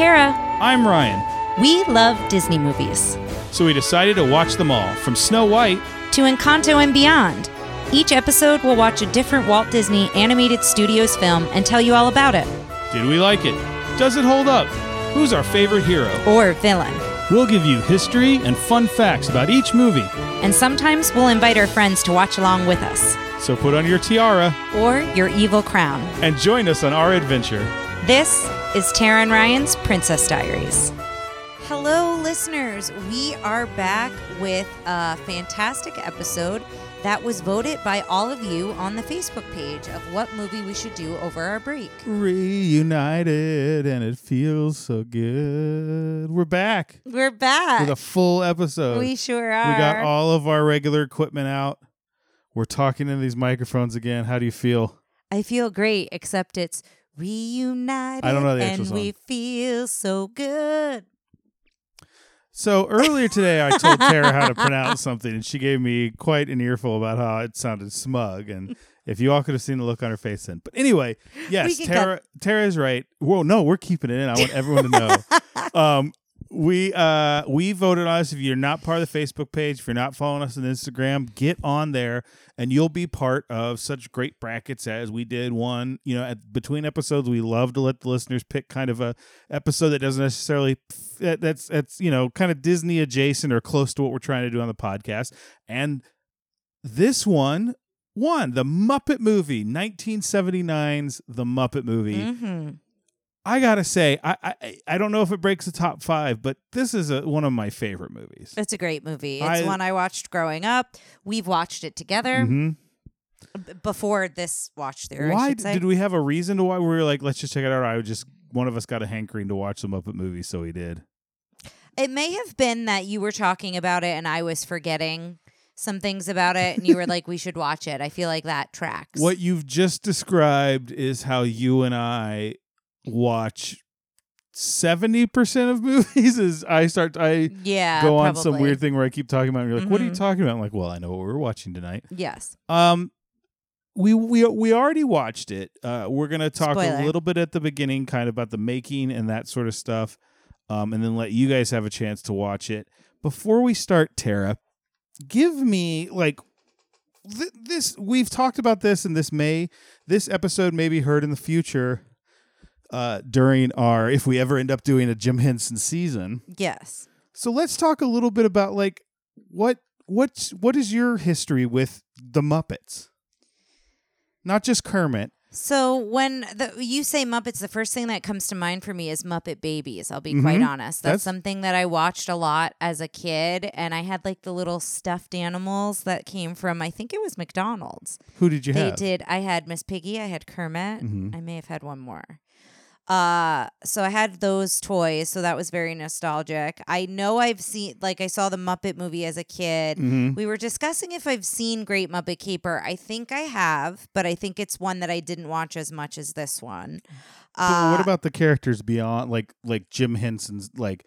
Tara. I'm Ryan. We love Disney movies. So we decided to watch them all, from Snow White to Encanto and beyond. Each episode we'll watch a different Walt Disney Animated Studios film and tell you all about it. Did we like it? Does it hold up? Who's our favorite hero? Or villain. We'll give you history and fun facts about each movie. And sometimes we'll invite our friends to watch along with us. So put on your tiara or your evil crown and join us on our adventure. This is Tara and Ryan's Princess Diaries. Hello, listeners. We are back with a fantastic episode that was voted by all of you on the Facebook page of what movie we should do over our break. Reunited, and it feels so good. We're back. We're back with a full episode. We sure are. We got all of our regular equipment out. We're talking in these microphones again. How do you feel? I feel great, except it's reunited. I don't know the and actual we feel so good. So earlier today, I told Tara how to pronounce something, and she gave me quite an earful about how it sounded smug. And if you all could have seen the look on her face then. But anyway, yes, Tara Tara is right. Whoa, no, we're keeping it in. I want everyone to know. um, we uh we voted on us. If you're not part of the Facebook page, if you're not following us on Instagram, get on there and you'll be part of such great brackets as we did one. You know, at between episodes, we love to let the listeners pick kind of a episode that doesn't necessarily that's that's you know kind of Disney adjacent or close to what we're trying to do on the podcast. And this one won the Muppet movie, 1979's The Muppet Movie. Mm-hmm I gotta say, I, I I don't know if it breaks the top five, but this is a, one of my favorite movies. It's a great movie. It's I, one I watched growing up. We've watched it together. Mm-hmm. Before this watch through, why did we have a reason to why we were like, let's just check it out? I would just one of us got a hankering to watch the Muppet movie, so we did. It may have been that you were talking about it and I was forgetting some things about it and you were like we should watch it. I feel like that tracks. What you've just described is how you and I watch 70% of movies is I start I yeah, go on probably. some weird thing where I keep talking about it. you're like, mm-hmm. what are you mm-hmm. talking about? I'm like, well, I know what we're watching tonight. Yes. Um we we we already watched it. Uh we're gonna talk Spoiler. a little bit at the beginning, kind of about the making and that sort of stuff. Um, and then let you guys have a chance to watch it. Before we start, Tara, give me like th- this we've talked about this and this may this episode may be heard in the future uh, during our if we ever end up doing a Jim Henson season. Yes. So let's talk a little bit about like what what's what is your history with the Muppets? Not just Kermit. So when the, you say Muppets, the first thing that comes to mind for me is Muppet Babies. I'll be mm-hmm. quite honest. That's, That's, something that I watched a lot as a kid, and I had like the little stuffed animals that came from I think it was McDonald's. Who did you they have? did. I had Miss Piggy. I had Kermit. Mm-hmm. I may have had one more. Uh, so I had those toys, so that was very nostalgic. I know I've seen, like, I saw the Muppet movie as a kid. Mm-hmm. We were discussing if I've seen Great Muppet Caper. I think I have, but I think it's one that I didn't watch as much as this one. Uh, what about the characters beyond, like, like Jim Henson's, like,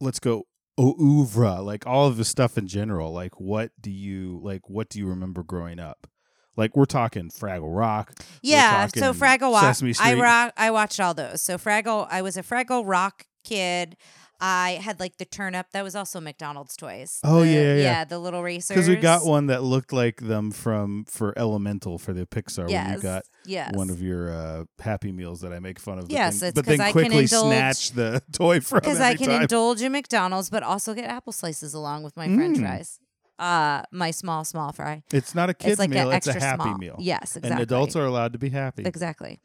let's go oeuvre, like all of the stuff in general. Like, what do you like? What do you remember growing up? Like we're talking Fraggle Rock. Yeah, so Fraggle Rock. Sesame Street. I rock. I watched all those. So Fraggle. I was a Fraggle Rock kid. I had like the turnip. That was also McDonald's toys. Oh the, yeah, yeah, yeah, the little racers. Because we got one that looked like them from for Elemental for the Pixar. Yes, when you got yes. one of your uh, Happy Meals that I make fun of. Yes, thing, it's but then I quickly indulge, snatch the toy from. Because I can time. indulge in McDonald's, but also get apple slices along with my mm. French fries uh my small small fry. It's not a kid's like meal, it's a happy small. meal. Yes, exactly. And adults are allowed to be happy. Exactly.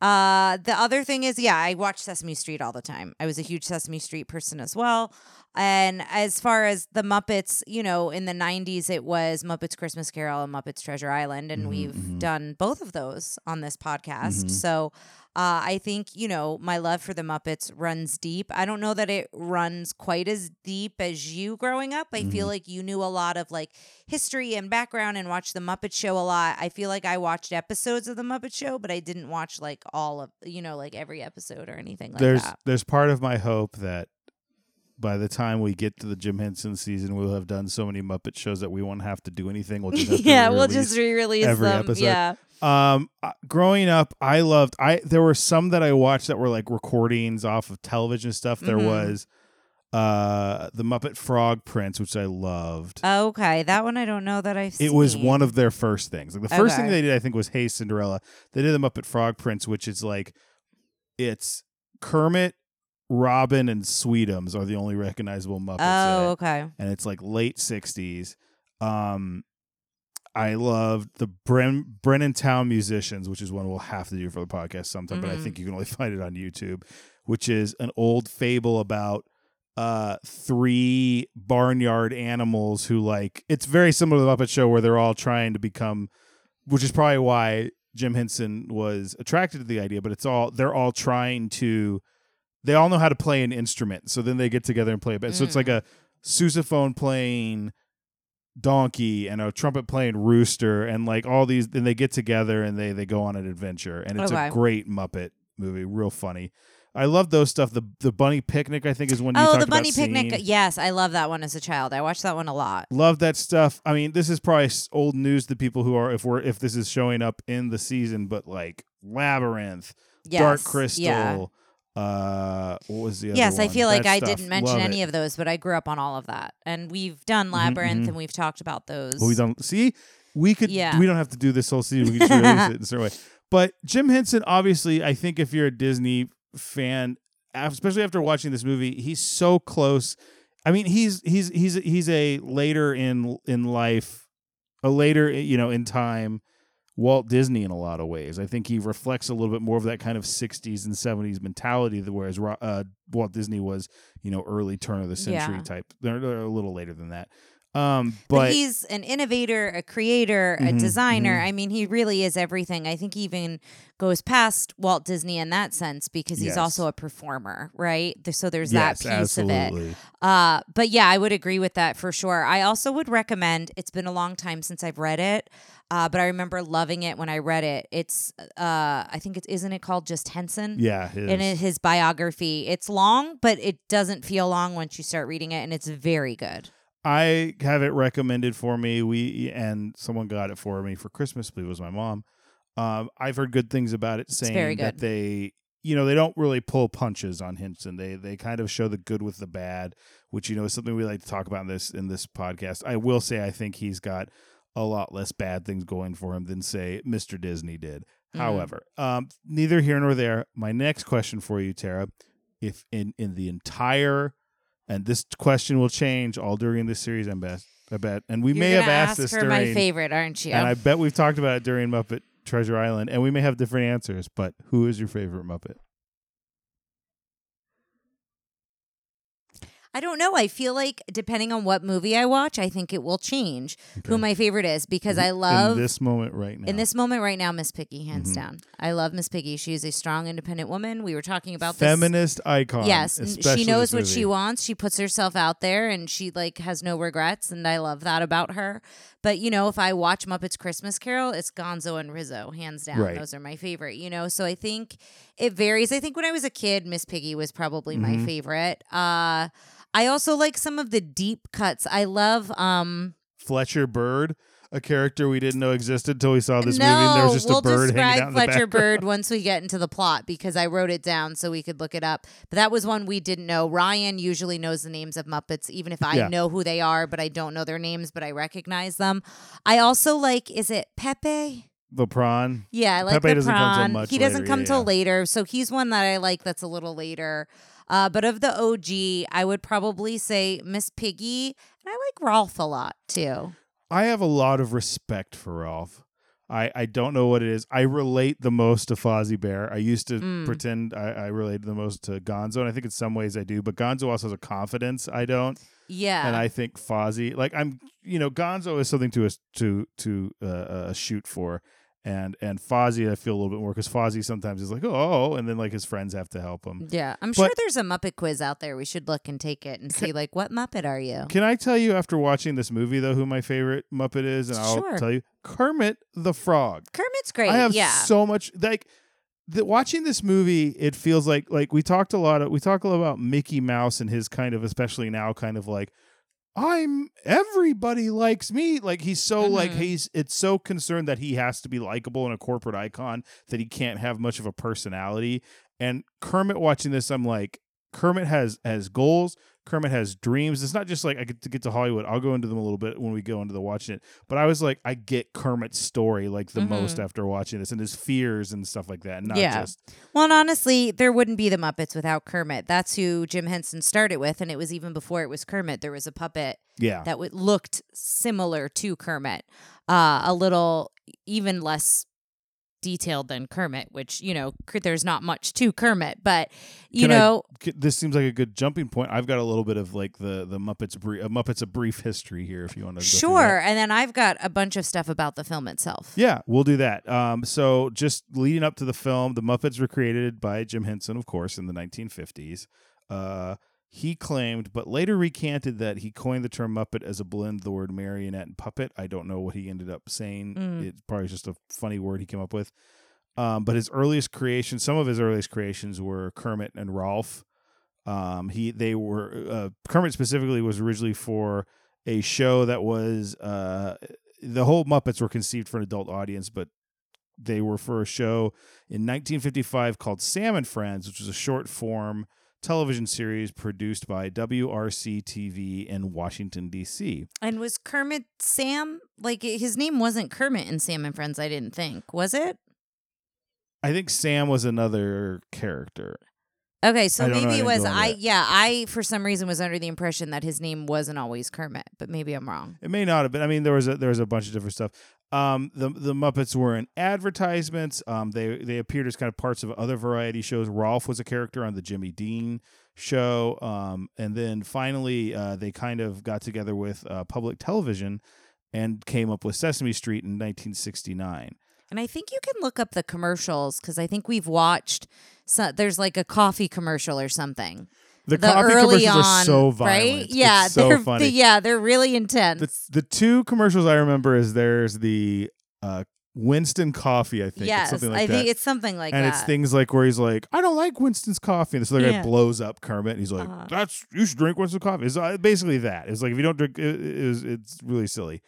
Uh the other thing is yeah, I watch Sesame Street all the time. I was a huge Sesame Street person as well. And as far as the Muppets, you know, in the 90s it was Muppets Christmas Carol and Muppets Treasure Island and mm-hmm, we've mm-hmm. done both of those on this podcast. Mm-hmm. So uh, I think, you know, my love for the Muppets runs deep. I don't know that it runs quite as deep as you growing up. I mm-hmm. feel like you knew a lot of like history and background and watched the Muppet Show a lot. I feel like I watched episodes of the Muppet Show, but I didn't watch like all of, you know, like every episode or anything like there's, that. There's part of my hope that by the time we get to the Jim Henson season, we'll have done so many Muppet shows that we won't have to do anything. We'll just yeah, we'll just re-release every them. episode. Yeah, Um, growing up, I loved. I there were some that I watched that were like recordings off of television stuff. There Mhm. was, uh, the Muppet Frog Prince, which I loved. Okay, that one I don't know that I've seen. it was one of their first things. Like the first thing they did, I think, was Hey Cinderella. They did the Muppet Frog Prince, which is like, it's Kermit, Robin, and Sweetums are the only recognizable Muppets. Oh, okay. and it's like late '60s. Um, I loved the Bren Bremen Town Musicians, which is one we'll have to do for the podcast sometime, but I Mhm. think you can only find it on YouTube, which is an old fable about uh three barnyard animals who like it's very similar to the Muppet Show where they're all trying to become which is probably why Jim Henson was attracted to the idea, but it's all they're all trying to they all know how to play an instrument. So then they get together and play a bit. So it's Mm. like a sousaphone playing donkey and a trumpet playing rooster and like all these then they get together and they they go on an adventure and it's Okay. a great muppet movie real funny i love those stuff the the bunny picnic i think is one you Oh, the bunny picnic. seeing. Yes, I love that one as a child. I watched that one a lot. love that stuff i mean this is probably old news to people who are if we're if this is showing up in the season but like labyrinth Yes. dark crystal Yeah. Uh what was the other Yes, I feel like That I stuff. didn't mention Love any it. of those, but I grew up on all of that. And we've done Labyrinth mhm. and we've talked about those. Well, we don't see. We could. Yeah. We don't have to do this whole season. We can just release it in a certain way. But Jim Henson, obviously, I think if you're a Disney fan, especially after watching this movie, he's so close. I mean, he's he's he's he's a later in in life, a later you know in time, Walt Disney in a lot of ways. I think he reflects a little bit more of that kind of '60s and '70s mentality, whereas uh, Walt Disney was you know early turn of the century Yeah. type. They're, they're a little later than that. Um, but, but he's an innovator, a creator, Mhm, a designer. mhm. I mean, he really is everything. I think he even goes past Walt Disney in that sense because he's Yes. also a performer, right? So there's yes, that piece of it. Uh, but yeah, I would agree with that for sure. I also would recommend. It's been a long time since I've read it, uh, but I remember loving it when I read it. It's, uh, I think it's isn't it called just Henson? Yeah, it And it, his biography. It's long, but it doesn't feel long once you start reading it, and it's very good. I have it recommended for me. We and someone got it for me for Christmas. I believe it was my mom. Um, I've heard good things about it, saying that they, you know, they don't really pull punches on Henson. They they kind of show the good with the bad, which you know is something we like to talk about in this in this podcast. I will say I think he's got a lot less bad things going for him than say Mr. Disney did. Mhm. However, um, neither here nor there. My next question for you, Tara, if in in the entire and this question will change all during this series, I bet. I bet, and we You're may have asked ask this for during, my favorite, aren't you? and I bet we've talked about it during Muppet Treasure Island, and we may have different answers. But who is your favorite Muppet? I don't know. I feel like depending on what movie I watch, I think it will change who my favorite is because I In love this moment right now. in this moment right now Miss Piggy hands Mhm. down. I love Miss Piggy. She is a strong, independent woman. We were talking about this. feminist icon. Yes, she knows what she wants. She puts herself out there, and she like has no regrets, and I love that about her. But you know, if I watch Muppets Christmas Carol, it's Gonzo and Rizzo, hands down. Right. Those are my favorite. You know, so I think it varies. I think when I was a kid, Miss Piggy was probably my Mhm. favorite. Uh, I also like some of the deep cuts. I love. um Fletcher Bird, a character we didn't know existed until we saw this no, movie. And there was just we'll a bird describe hanging out in the Fletcher background. Bird once we get into the plot because I wrote it down so we could look it up. But that was one we didn't know. Ryan usually knows the names of Muppets, even if I Yeah. know who they are, but I don't know their names, but I recognize them. I also like, is it Pepe? The prawn. Yeah, I like Pepe the doesn't come till prawn. much he doesn't later, come yeah, till yeah. later, so he's one that I like. That's a little later. Uh, but of the OG, I would probably say Miss Piggy, and I like Rolf a lot too. I have a lot of respect for Rolf. I, I don't know what it is. I relate the most to Fozzie Bear. I used to Mm. pretend I, I related the most to Gonzo, and I think in some ways I do. But Gonzo also has a confidence I don't, Yeah, and I think Fozzie, like I'm, you know, Gonzo is something to us to to uh, uh, shoot for, and and Fozzie I feel a little bit more because Fozzie sometimes is like oh, and then like his friends have to help him. Yeah, I'm sure But- there's a Muppet quiz out there. We should look and take it and see, like, what Muppet are you? Can I tell you after watching this movie though who my favorite Muppet is, and I'll Sure. tell you Kermit the Frog. Kermit's great. I have yeah. so much like the, watching this movie. It feels like like we talked a lot. Of, we talk a lot about Mickey Mouse and his kind of, especially now, kind of like I'm everybody likes me. Like he's so like Mhm. he's it's so concerned that he has to be likable and a corporate icon that he can't have much of a personality. And Kermit watching this, I'm like, Kermit has has goals. Kermit has dreams. It's not just like I get to get to Hollywood. I'll go into them a little bit when we go into the watching it. But I was like, I get Kermit's story like the Mhm. most after watching this and his fears and stuff like that. Not Yeah. just Well, and honestly, there wouldn't be the Muppets without Kermit. That's who Jim Henson started with, and it was even before it was Kermit. There was a puppet yeah. that w- looked similar to Kermit, uh, a little even less detailed than Kermit. Which you know, there's not much to Kermit, but you Can I- know, K- this seems like a good jumping point. I've got a little bit of like the the Muppets brief, uh, Muppets a brief history here if you want to. sure. And then I've got a bunch of stuff about the film itself. Yeah, we'll do that. Um, so just leading up to the film, the Muppets were created by Jim Henson, of course, in the 1950s. Uh, he claimed, but later recanted that he coined the term Muppet as a blend of the word marionette and puppet. I don't know what he ended up saying. Mm. It's probably just a funny word he came up with. Um, but his earliest creations, some of his earliest creations were Kermit and Rolf. Um, he they were uh, Kermit specifically was originally for a show that was uh, the whole Muppets were conceived for an adult audience, but they were for a show in 1955 called Sam and Friends, which was a short form television series produced by WRC TV in Washington D.C. And was Kermit Sam? Like his name wasn't Kermit in Sam and Friends. I didn't think was it. I think Sam was another character. Okay, so I don't know, I maybe it was I. Yeah, I for some reason was under the impression that his name wasn't always Kermit, but maybe I'm wrong. It may not have been. I mean, there was a there was a bunch of different stuff. Um, the the Muppets were in advertisements. Um, they they appeared as kind of parts of other variety shows. Rolf was a character on the Jimmy Dean show. Um, and then finally, uh, they kind of got together with uh, public television and came up with Sesame Street in 1969. And I think you can look up the commercials because I think we've watched. So, there's like a coffee commercial or something. The, coffee early commercials on, are so violent. right? It's Yeah, so they're funny. yeah, they're really intense. the the two commercials I remember is there's the uh, Winston coffee. I think it's yes, something like I that. think it's something like and that. And it's things like where he's like, I don't like Winston's coffee. And this other guy blows up Kermit. And he's like, Uh-huh. that's, you should drink Winston's coffee. It's uh, basically that. It's like, if you don't drink, it, it was, it's really silly.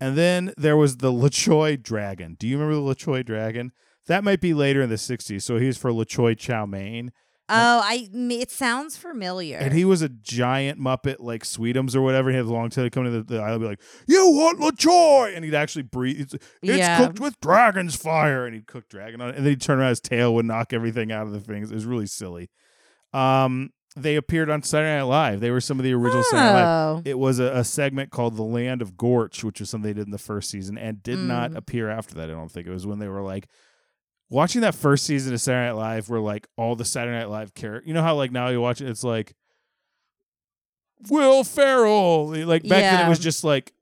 And then there was the LaChoy Dragon. Do you remember the LaChoy Dragon? That might be later in the 60s. So he's for LaChoy Chow Mein. Oh, I it sounds familiar. And he was a giant Muppet like Sweetums or whatever. He had a long tail. He'd come into the, the aisle and be like, You want LaChoy? And he'd actually breathe. It's, it's Yeah. cooked with dragon's fire. And he'd cook dragon on it. And then he'd turn around, his tail would knock everything out of the things. It was really silly. Um, they appeared on Saturday Night Live. They were some of the original Saturday Night Live. oh, It was a, a segment called The Land of Gorch, which was something they did in the first season and did not Mm. appear after that. I don't think it was when they were like watching that first season of Saturday Night Live, where like all the Saturday Night Live characters, you know how like now you watch it, it's like Will Ferrell. Like back then, it was just like.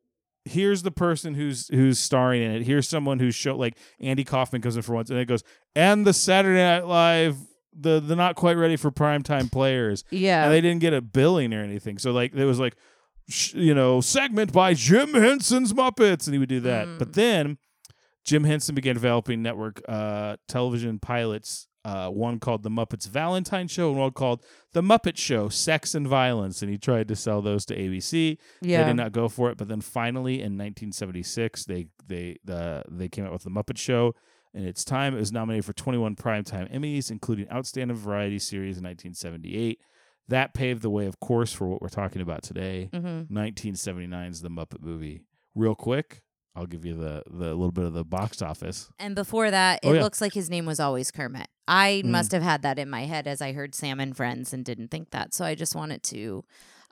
Here's the person who's who's starring in it. Here's someone who's show like Andy Kaufman comes in for once, and it goes and the Saturday Night Live the the not quite ready for primetime players yeah. and they didn't get a billing or anything. So like it was like, sh- you know, segment by Jim Henson's Muppets, and he would do that. Mm. But then Jim Henson began developing network uh, television pilots. Uh, one called The Muppets Valentine Show, and one called The Muppet Show: Sex and Violence, and he tried to sell those to ABC. yeah. They did not go for it, but then finally in 1976, they they uh, they came out with the Muppet Show. In its time, it was nominated for 21 Primetime Emmys, including Outstanding Variety Series in 1978. That paved the way, of course, for what we're talking about today. hmm 1979's The Muppet Movie. Real quick, I'll give you the the little bit of the box office. And before that, it Oh, yeah. looks like his name was always Kermit. I Mm. must have had that in my head as I heard Sam and Friends and didn't think that. So I just wanted to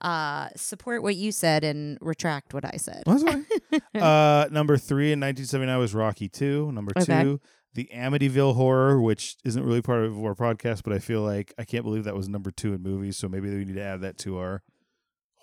uh, support what you said and retract what I said. That's uh, number three in 1979 was Rocky Two. Number Okay. two, The Amityville Horror, which isn't really part of our podcast, but I feel like I can't believe that was number two in movies. So maybe we need to add that to our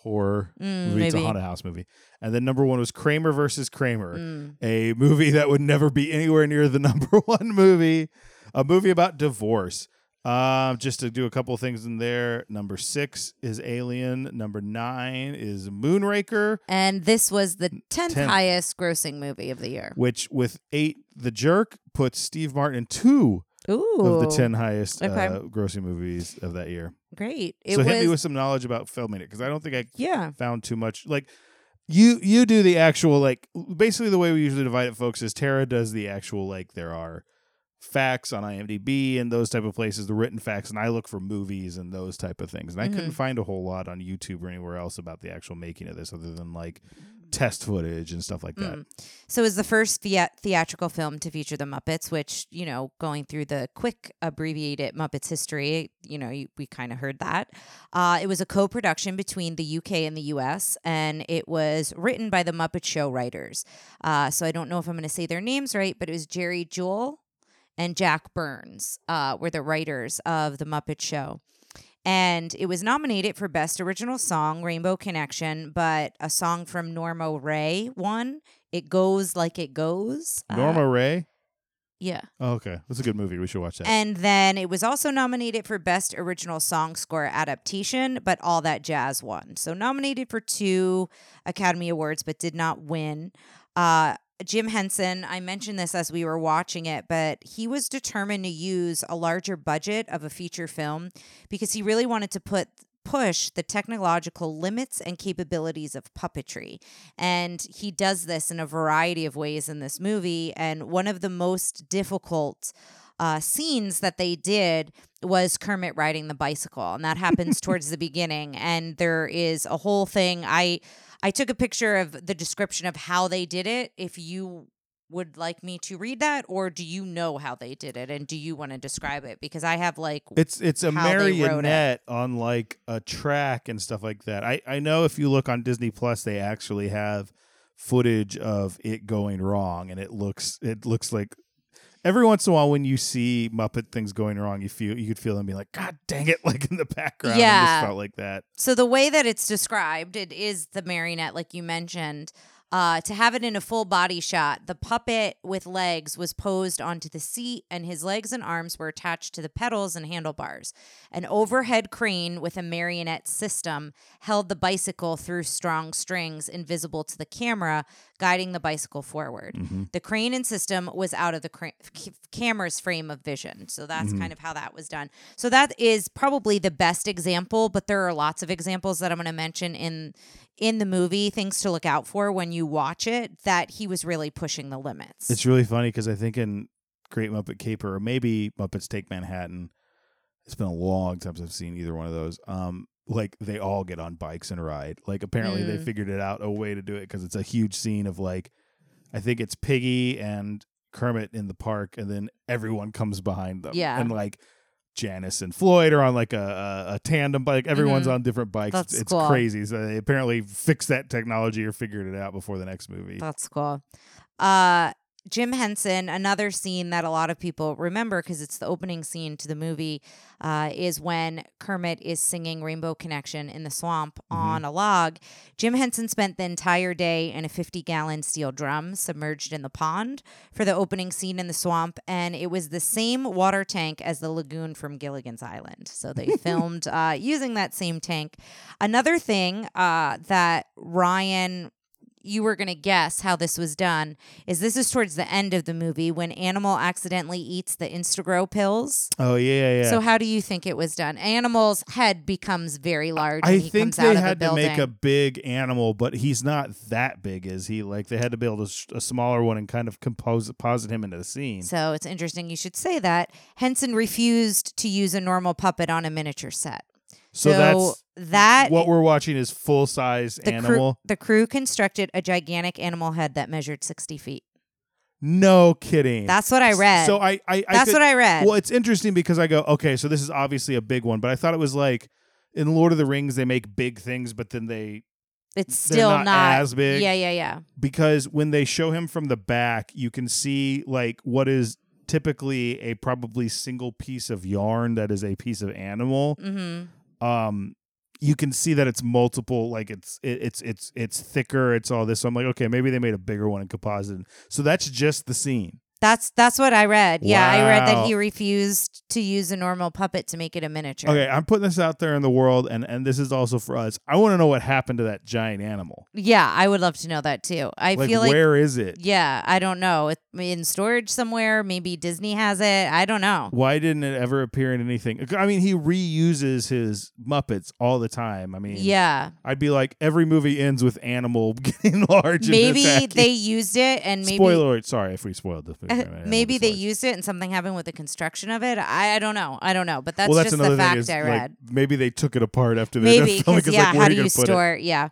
horror Mm, movie. It's a haunted house movie. And then number one was Kramer versus Kramer, Mm. a movie that would never be anywhere near the number one movie. A movie about divorce. Um, just to do a couple things in there. Number six is Alien. Number nine is Moonraker. And this was the 10th, Tenth. highest grossing movie of the year. which with eight, The Jerk puts Steve Martin in two Ooh. of the ten highest Okay. uh, grossing movies of that year. Great. It so was hit me with some knowledge about filming it because I don't think I Yeah. found too much. Like you, you do the actual like basically the way we usually divide it, folks, is Tara does the actual like there are facts on IMDb and those type of places, the written facts, and I look for movies and those type of things. And I couldn't Mhm. find a whole lot on YouTube or anywhere else about the actual making of this, other than like test footage and stuff like that. Mm. So it was the first thea- theatrical film to feature the Muppets, which, you know, going through the quick abbreviated Muppets history, you know, you, we kind of heard that. Uh, it was a co production between the UK and the US, and it was written by the Muppet Show writers. Uh, so I don't know if I'm going to say their names right, but it was Jerry Juhl and Jack Burns uh, were the writers of the Muppet Show. And it was nominated for Best Original Song, Rainbow Connection, but a song from Norma Rae won. It goes like it goes. Uh, Norma Rae. yeah. Oh, okay, that's a good movie. We should watch that. And then it was also nominated for Best Original Song Score Adaptation, but All That Jazz won. So nominated for two Academy Awards, but did not win. Uh, Jim Henson, I mentioned this as we were watching it, but he was determined to use a larger budget of a feature film because he really wanted to put push the technological limits and capabilities of puppetry. And he does this in a variety of ways in this movie. And one of the most difficult uh, scenes that they did was Kermit riding the bicycle, and that happens towards the beginning. And there is a whole thing. I I took a picture of the description of how they did it. If you would like me to read that, or do you know how they did it, and do you want to describe it? Because I have like It's it's a wrote it. marionette on like a track and stuff like that. I I know if you look on Disney Plus, they actually have footage of it going wrong, and it looks it looks like every once in a while when you see Muppet things going wrong, you feel you could feel them be like, God dang it, like in the background. It Yeah. just felt like that. So the way that it's described, it is the marionette, like you mentioned. Uh, to have it in a full body shot, the puppet with legs was posed onto the seat, and his legs and arms were attached to the pedals and handlebars. An overhead crane with a marionette system held the bicycle through strong strings invisible to the camera, guiding the bicycle forward. The crane and system was out of the cra- c- camera's frame of vision. So that's kind of how that was done. So that is probably the best example, but there are lots of examples that I'm going to mention in in the movie, things to look out for when you watch it that he was really pushing the limits. It's really funny because I think in Great Muppet Caper or maybe Muppets Take Manhattan, it's been a long time since I've seen either one of those. Um, like they all get on bikes and ride. Like apparently they Mm. figured it out a way to do it because it's a huge scene of like, I think it's Piggy and Kermit in the park, and then everyone comes behind them. Yeah. and like. Janice and Floyd are on like a, a, a tandem bike. Everyone's Mhm. on different bikes. That's it's it's cool. crazy. So they apparently fixed that technology or figured it out before the next movie. That's cool. Uh, Jim Henson, another scene that a lot of people remember because it's the opening scene to the movie, uh, is when Kermit is singing Rainbow Connection in the swamp on a log. Jim Henson spent the entire day in a 50 gallon steel drum submerged in the pond for the opening scene in the swamp, and it was the same water tank as the lagoon from Gilligan's Island. So they filmed uh, using that same tank. Another thing uh, that Ryan you were going to guess how this was done is this is towards the end of the movie when animal accidentally eats the instagrow pills Oh yeah, yeah, yeah. so how do you think it was done animal's head becomes very large I and he think comes they out had to make a big animal, but he's not that big, is he? Like they had to build a smaller one and kind of compose posit him into the scene. so it's interesting you should say that henson refused to use a normal puppet on a miniature set So, that's that what we're watching is full size the crew, animal. the crew constructed a gigantic animal head that measured 60 feet No kidding. that's what i read So I, I, I that's could- what i read Well, it's interesting because I go, okay, so this is obviously a big one, but I thought it was like in Lord of the Rings they make big things, but then they it's still not as big. yeah yeah yeah because when they show him from the back, you can see like what is typically a probably single piece of yarn that is a piece of animal. mm-hmm Um, you can see that it's multiple, like it's it, it's it's it's thicker. It's all this. So I'm like, okay, maybe they made a bigger one in composite. So that's just the scene. That's that's what I read. Yeah, I read that he refused to use a normal puppet to make it a miniature. Okay, I'm putting this out there in the world, and and this is also for us. I want to know what happened to that giant animal. Yeah, I would love to know that too. I Like, feel like where is it? yeah, I don't know. It, in storage somewhere, maybe Disney has it. I don't know. Why didn't it ever appear in anything? I mean, he reuses his Muppets all the time. I mean, Yeah. I'd be like, every movie ends with animal getting large. Maybe they used it and maybe Spoiler. Sorry if we spoiled this movie. Animal maybe they large. used it and something happened with the construction of it. I, I don't know. I don't know. But that's, well, that's just another the thing fact is, I like, read. maybe they took it apart after they Maybe filming. because 'cause, yeah, like, how do you you gonna it? store? Yeah.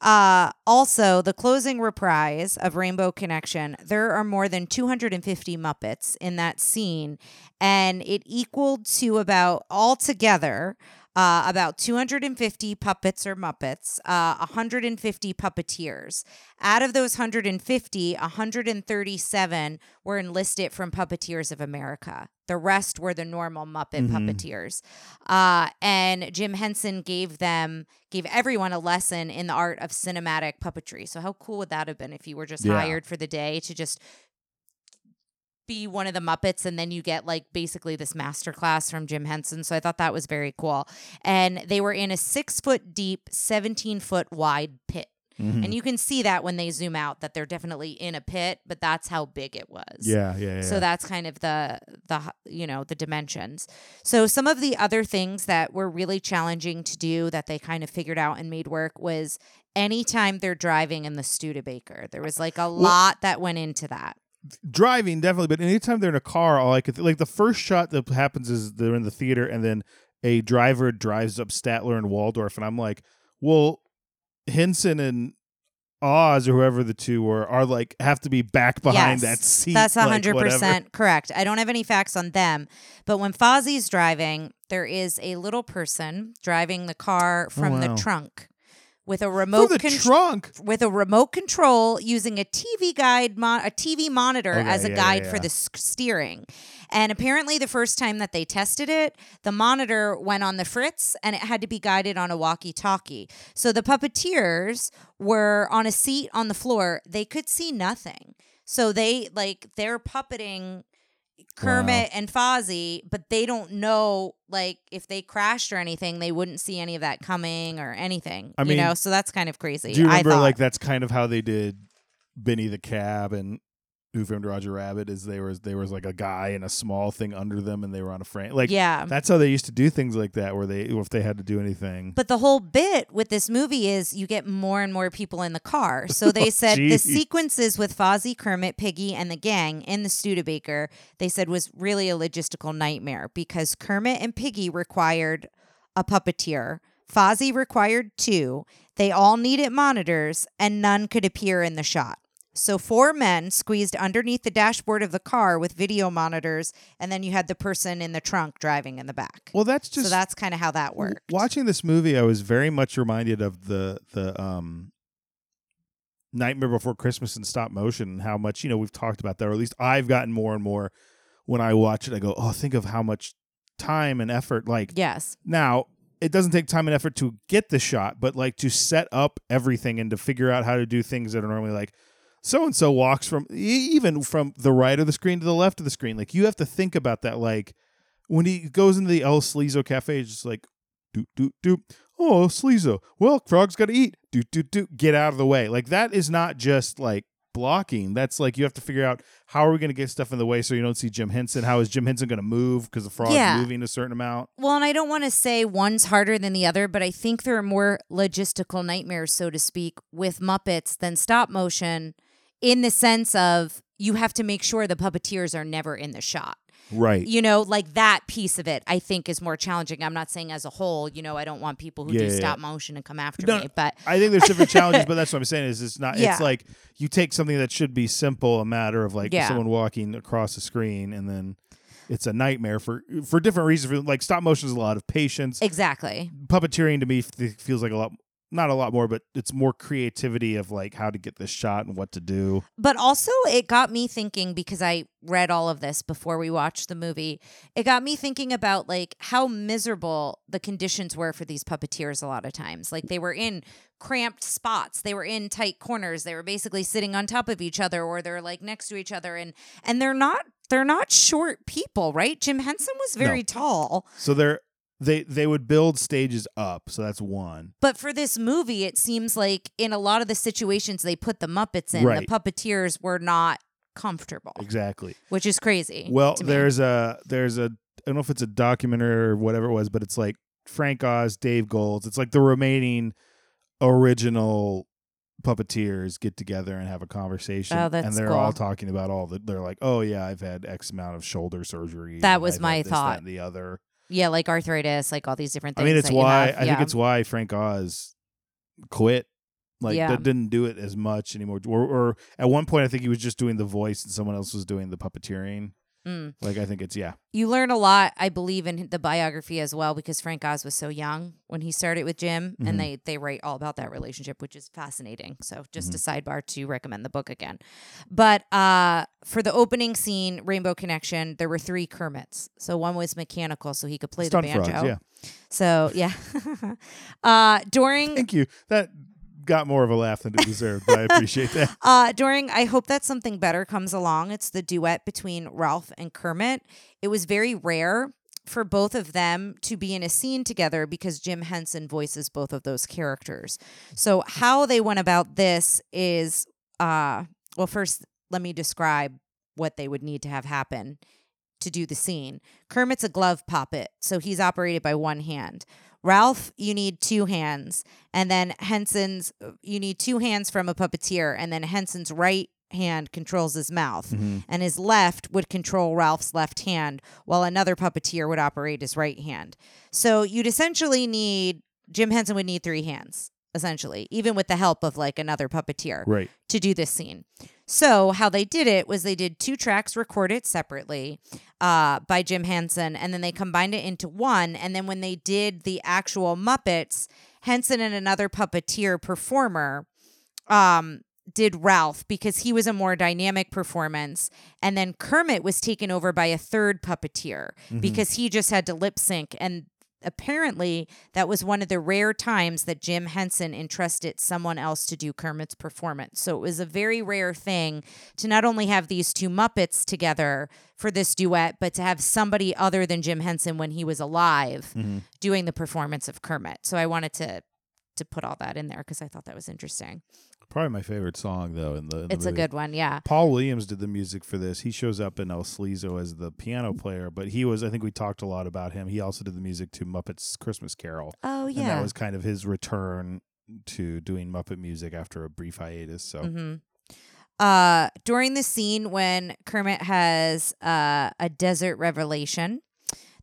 Uh, also, the closing reprise of Rainbow Connection. There are more than 250 Muppets in that scene, and it equaled to about altogether. Uh, about 250 puppets or Muppets, uh, 150 puppeteers. Out of those 150, 137 were enlisted from Puppeteers of America. The rest were the normal Muppet Mhm. puppeteers. Uh, and Jim Henson gave them, gave everyone a lesson in the art of cinematic puppetry. So, how cool would that have been if you were just Yeah. hired for the day to just be one of the Muppets and then you get like basically this masterclass from Jim Henson. So I thought that was very cool. And they were in a six foot deep, 17 foot wide pit. Mhm. And you can see that when they zoom out that they're definitely in a pit, but that's how big it was. Yeah, yeah, yeah. So that's kind of the the you know the dimensions. So some of the other things that were really challenging to do that they kind of figured out and made work was anytime they're driving in the Studebaker. There was like a lot that went into that. Driving definitely, but anytime they're in a car, all I could th- like the first shot that happens is they're in the theater, and then a driver drives up Statler and Waldorf, and I'm like, well, Henson and Oz or whoever the two were are like have to be back behind Yes, that seat. That's hundred whatever. percent correct. I don't have any facts on them, but when Fozzie's driving, there is a little person driving the car oh, from wow. the trunk with a For remote the control. trunk. with a remote control using a TV guide, mon- a TV monitor Okay, as a yeah, guide yeah, for the s- steering. And apparently, the first time that they tested it, the monitor went on the fritz and it had to be guided on a walkie-talkie. So the puppeteers were on a seat on the floor; they could see nothing. So they like they're puppeting Kermit and Fozzie, but they don't know like if they crashed or anything, they wouldn't see any of that coming or anything. I you mean, know, so that's kind of crazy. Do you remember like that's kind of how they did Benny the Cab and Who Framed Roger Rabbit? Is there was there was like a guy and a small thing under them, and they were on a frame. Like yeah. that's how they used to do things like that, where they if they had to do anything. But the whole bit with this movie is you get more and more people in the car. So they Oh, said the sequences with Fozzie, Kermit, Piggy, and the gang in the Studebaker, they said was really a logistical nightmare because Kermit and Piggy required a puppeteer. Fozzie required two. They all needed monitors, and none could appear in the shot. So four men squeezed underneath the dashboard of the car with video monitors, and then you had the person in the trunk driving in the back. Well, that's just so that's kind of how that worked. Watching this movie, I was very much reminded of the the um Nightmare Before Christmas in stop motion and how much you know we've talked about that, or at least I've gotten more and more when I watch it. I go, oh, think of how much time and effort. Like Yes. now, it doesn't take time and effort to get the shot, but like to set up everything and to figure out how to do things that are normally like so and so walks from even from the right of the screen to the left of the screen. Like you have to think about that. Like when he goes into the El Sleazo Cafe, it's just like doot doot doot. Oh, Sleazo. Well, frog's got to eat. Doot doot doot. Get out of the way. Like that is not just like blocking. That's like you have to figure out how are we going to get stuff in the way so you don't see Jim Henson. How is Jim Henson going to move because the frog's Yeah. moving a certain amount? Well, and I don't want to say one's harder than the other, but I think there are more logistical nightmares, so to speak, with Muppets than stop motion in the sense of you have to make sure the puppeteers are never in the shot. Right. You know, like that piece of it, I think is more challenging. I'm not saying as a whole, you know, I don't want people who Yeah, do yeah, yeah. stop motion and come after No, me, but I think there's different challenges, but that's what I'm saying is it's not. It's like you take something that should be simple, a matter of like someone walking across the screen, and then it's a nightmare for for different reasons. Like stop motion is a lot of patience. exactly. Puppeteering to me feels like a lot not a lot more, but it's more creativity of like how to get this shot and what to do. But also, it got me thinking because I read all of this before we watched the movie. It got me thinking about like how miserable the conditions were for these puppeteers a lot of times. Like they were in cramped spots, they were in tight corners, they were basically sitting on top of each other or they're like next to each other and and they're not they're not short people, right? Jim Henson was very no. tall. So they're they they would build stages up so that's one. But for this movie it seems like in a lot of the situations they put the muppets in right. the puppeteers were not comfortable. Exactly. Which is crazy well there's a there's a i don't know if it's a documentary or whatever it was but it's like frank oz dave goelz it's like the remaining original puppeteers get together and have a conversation oh, that's and they're cool. all talking about all the they're like oh yeah i've had x amount of shoulder surgery that was I've my this, thought. the other yeah, like arthritis, like all these different things. I mean, it's why I yeah. think it's why Frank Oz quit. Like Yeah. that didn't do it as much anymore. Or, or at one point, I think he was just doing the voice and someone else was doing the puppeteering. Mm. Like I think it's yeah. You learn a lot, I believe, in the biography as well, because Frank Oz was so young when he started with Jim, Mhm. and they they write all about that relationship, which is fascinating. So just a Mm-hmm. sidebar to recommend the book again. But uh, for the opening scene, Rainbow Connection, there were three Kermits. So one was mechanical, so he could play Stunt the banjo. frogs, yeah. So yeah. uh, during Thank you. That got more of a laugh than it deserved, but I appreciate that. Uh, during I hope that something better comes along. It's the duet between Rolf and Kermit. It was very rare for both of them to be in a scene together because Jim Henson voices both of those characters. So how they went about this is uh well first let me describe what they would need to have happen to do the scene. Kermit's a glove puppet, so he's operated by one hand. Rolf, you need two hands. And then Henson's, you need two hands from a puppeteer. And then Henson's right hand controls his mouth. Mhm. And his left would control Rolf's left hand, while another puppeteer would operate his right hand. So you'd essentially need, Jim Henson would need three hands, essentially, even with the help of like another puppeteer Right. to do this scene. So how they did it was they did two tracks recorded separately uh, by Jim Henson, and then they combined it into one. And then when they did the actual Muppets, Henson and another puppeteer performer um, did Rolf because he was a more dynamic performance, and then Kermit was taken over by a third puppeteer Mhm. because he just had to lip sync and. Apparently, that was one of the rare times that Jim Henson entrusted someone else to do Kermit's performance. So it was a very rare thing to not only have these two Muppets together for this duet, but to have somebody other than Jim Henson when he was alive Mhm. doing the performance of Kermit. So I wanted to to put all that in there because I thought that was interesting. Probably my favorite song though in the, in the It's a good one, yeah. Paul Williams did the music for this. He shows up in El Sleazo as the piano player, but he was I think we talked a lot about him. He also did the music to Muppets Christmas Carol. Oh And that was kind of his return to doing Muppet music after a brief hiatus. So hmm Uh, during the scene when Kermit has uh, a desert revelation,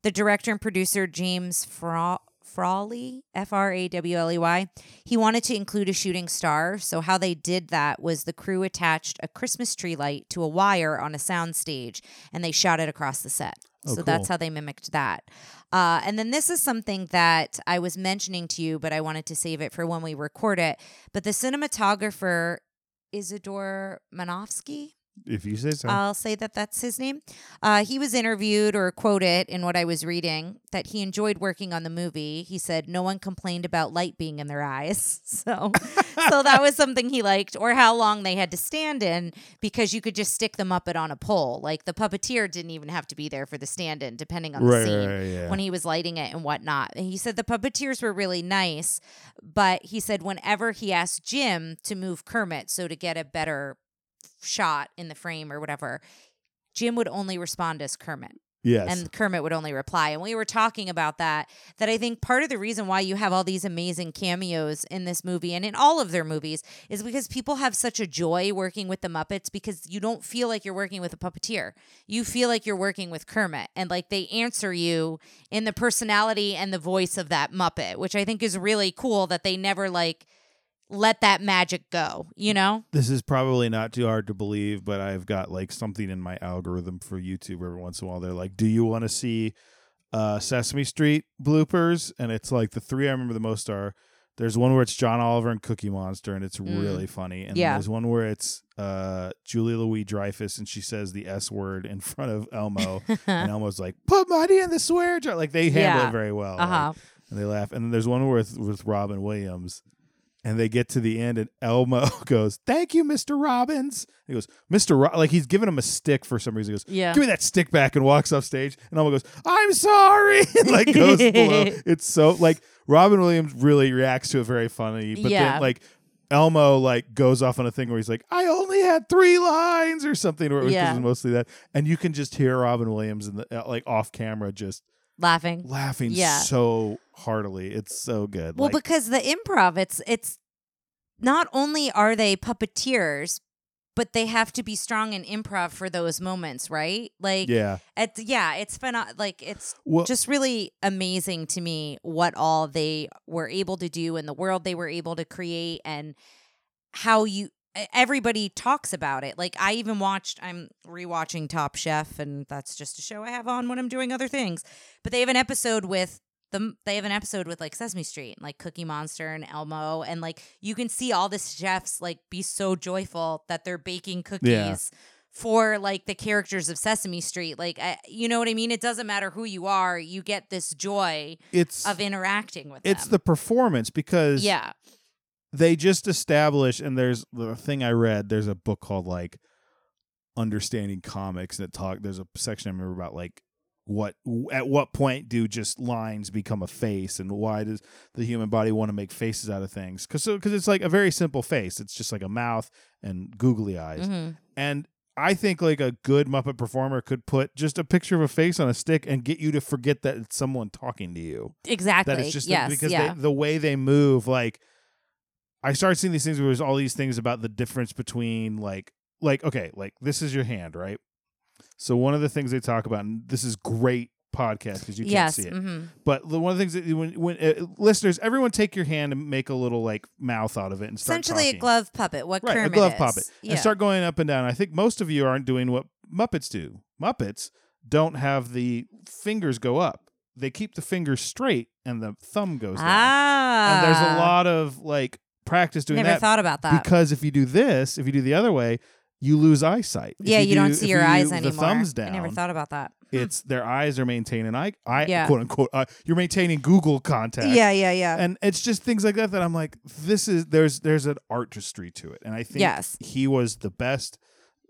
the director and producer James Fra- Frawley, F R A W L E Y, he wanted to include a shooting star. So how they did that was the crew attached a Christmas tree light to a wire on a sound stage, and they shot it across the set. Oh, so that's how they mimicked that. Uh, and then this is something that I was mentioning to you, but I wanted to save it for when we record it. But the cinematographer Isidore Mankofsky. If you say so. I'll say that that's his name. Uh, he was interviewed or quoted in what I was reading that he enjoyed working on the movie. He said no one complained about light being in their eyes, so so that was something he liked. Or how long they had to stand in because you could just stick the Muppet on a pole. Like the puppeteer didn't even have to be there for the stand-in, depending on the right, scene right, right, yeah. when he was lighting it and whatnot. And he said the puppeteers were really nice, but he said whenever he asked Jim to move Kermit so to get a better shot in the frame or whatever, Jim would only respond as Kermit. yes. And Kermit would only reply. And we were talking about that. That I think part of the reason why you have all these amazing cameos in this movie and in all of their movies is because people have such a joy working with the Muppets because you don't feel like you're working with a puppeteer. You feel like you're working with Kermit. And like they answer you in the personality and the voice of that Muppet, which I think is really cool that they never like let that magic go, you know? this is probably not too hard to believe, but I've got like something in my algorithm for YouTube every once in a while. They're like, "Do you want to see uh, Sesame Street bloopers?" And it's like the three I remember the most are There's one where it's John Oliver and Cookie Monster, and it's Mm. really funny. And Yeah. there's one where it's uh, Julia Louis Dreyfus, and she says the S word in front of Elmo, and Elmo's like, "Put money in the swear jar." Like they handle Yeah. it very well. Uh huh. like, and they laugh. And then there's one with with Robin Williams, and they get to the end, and Elmo goes, "Thank you, Mister Robbins." He goes, "Mister Ro-, like he's giving him a stick for some reason." He goes, Yeah. "Give me that stick back," and walks off stage, and Elmo goes, "I'm sorry," and like goes below. It's so like Robin Williams really reacts to it very funny, but Yeah. then like. Elmo like goes off on a thing where he's like, "I only had three lines" or something, or it was Yeah. mostly that, and you can just hear Robin Williams in the uh, like off camera just Laughing. laughing Yeah. so heartily. It's so good. Well, Like, because the improv, it's it's not only are they puppeteers, but they have to be strong in improv for those moments, right? Like, yeah, it's yeah, it's fun. Like, it's well, just really amazing to me what all they were able to do in the world they were able to create and how you everybody talks about it like i even watched i'm rewatching top chef and that's just a show i have on when i'm doing other things but they have an episode with them they have an episode with like sesame street like cookie monster and elmo and like you can see all the chefs like be so joyful that they're baking cookies for like the characters of Sesame Street. Like, I, you know what I mean? It doesn't matter who you are, you get this joy it's of interacting with it's them. the performance because yeah, they just establish and there's the thing I read. There's a book called like Understanding Comics that talk. There's a section I remember about like what at what point do just lines become a face and why does the human body want to make faces out of things because because it's like a very simple face it's just like a mouth and googly eyes hmm And I think like a good Muppet performer could put just a picture of a face on a stick and get you to forget that it's someone talking to you. exactly. That it's just yes, because yeah. they, the way they move, like I started seeing these things where there's all these things about the difference between like like okay, like this is your hand, right? So one of the things they talk about, and this is great podcast because you can't see it. hmm But the, one of the things that when, when uh, listeners, everyone take your hand and make a little like mouth out of it and start Essentially, talking. a glove puppet. What Right, Kermit a glove is. puppet. Yeah. And start going up and down. I think most of you aren't doing what Muppets do. Muppets don't have the fingers go up. They keep the fingers straight and the thumb goes down. ah, And there's a lot of like practice doing Never that thought about that. because if you do this, if you do the other way, you lose eyesight. If yeah, you, don't do- see your you eyes anymore. The thumbs down. I never thought about that. It's their eyes are maintaining eye, eye Yeah. quote unquote. Uh, you're maintaining Google contact Yeah, yeah, yeah. and it's just things like that that I'm like, this is there's there's an artistry to it, and I think Yes. he was the best.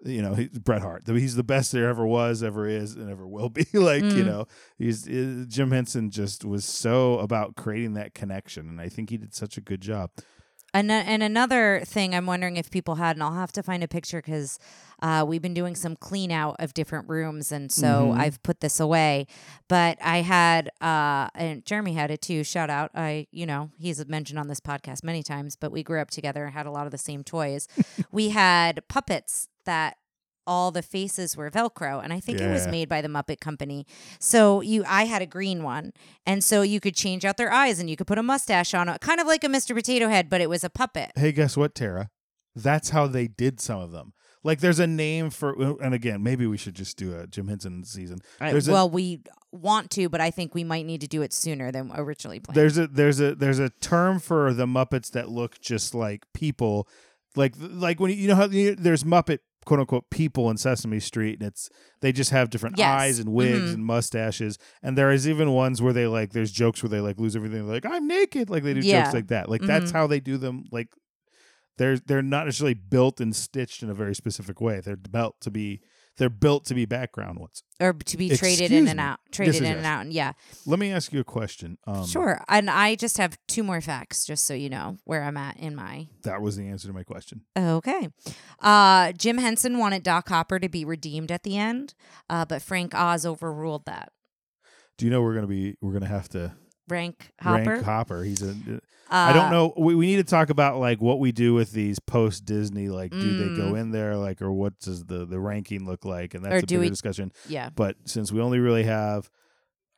You know, he, Bret Hart. He's the best there ever was, ever is, and ever will be. like you Mm. know, he's uh, Jim Henson just was so about creating that connection, and I think he did such a good job. And, and another thing I'm wondering if people had, and I'll have to find a picture because uh, we've been doing some clean out of different rooms, and so Mhm. I've put this away. But I had, uh, and Jeremy had it too. Shout out! I, you know, he's mentioned on this podcast many times, but we grew up together, had a lot of the same toys. we had puppets that all the faces were velcro and i think it was made by the muppet company so you i had a green one and so you could change out their eyes and you could put a mustache on it kind of like a mr potato head but it was a puppet Hey, guess what, Tara? That's how they did some of them. Like, there's a name for, and again, maybe we should just do a Jim Henson season. There's a- well we want to but i think we might need to do it sooner than originally planned There's a there's a there's a term for the Muppets that look just like people, like like when you, you know how you, there's Muppet quote unquote people in Sesame Street, and it's they just have different Yes. eyes and wigs Mhm. and mustaches, and there is even ones where they like there's jokes where they like lose everything, like I'm naked, like they do Yeah. jokes like that, like that's Mhm. how they do them, like. They're they're not necessarily built and stitched in a very specific way. They're built to be they're built to be background ones. or to be traded Excuse in and out traded in and yes. out and yeah Let me ask you a question. Um, sure and i just have two more facts just so you know where i'm at in my That was the answer to my question. Okay. Uh, Jim Henson wanted Doc Hopper to be redeemed at the end, uh, but Frank Oz overruled that. Do you know we're gonna be we're gonna have to Rank Hopper. rank Hopper? He's a uh, I don't know. We, we need to talk about like what we do with these post Disney. Like, do they go Mm. in there? Like, or what does the the ranking look like? And that's a bigger we- discussion. Yeah. But since we only really have,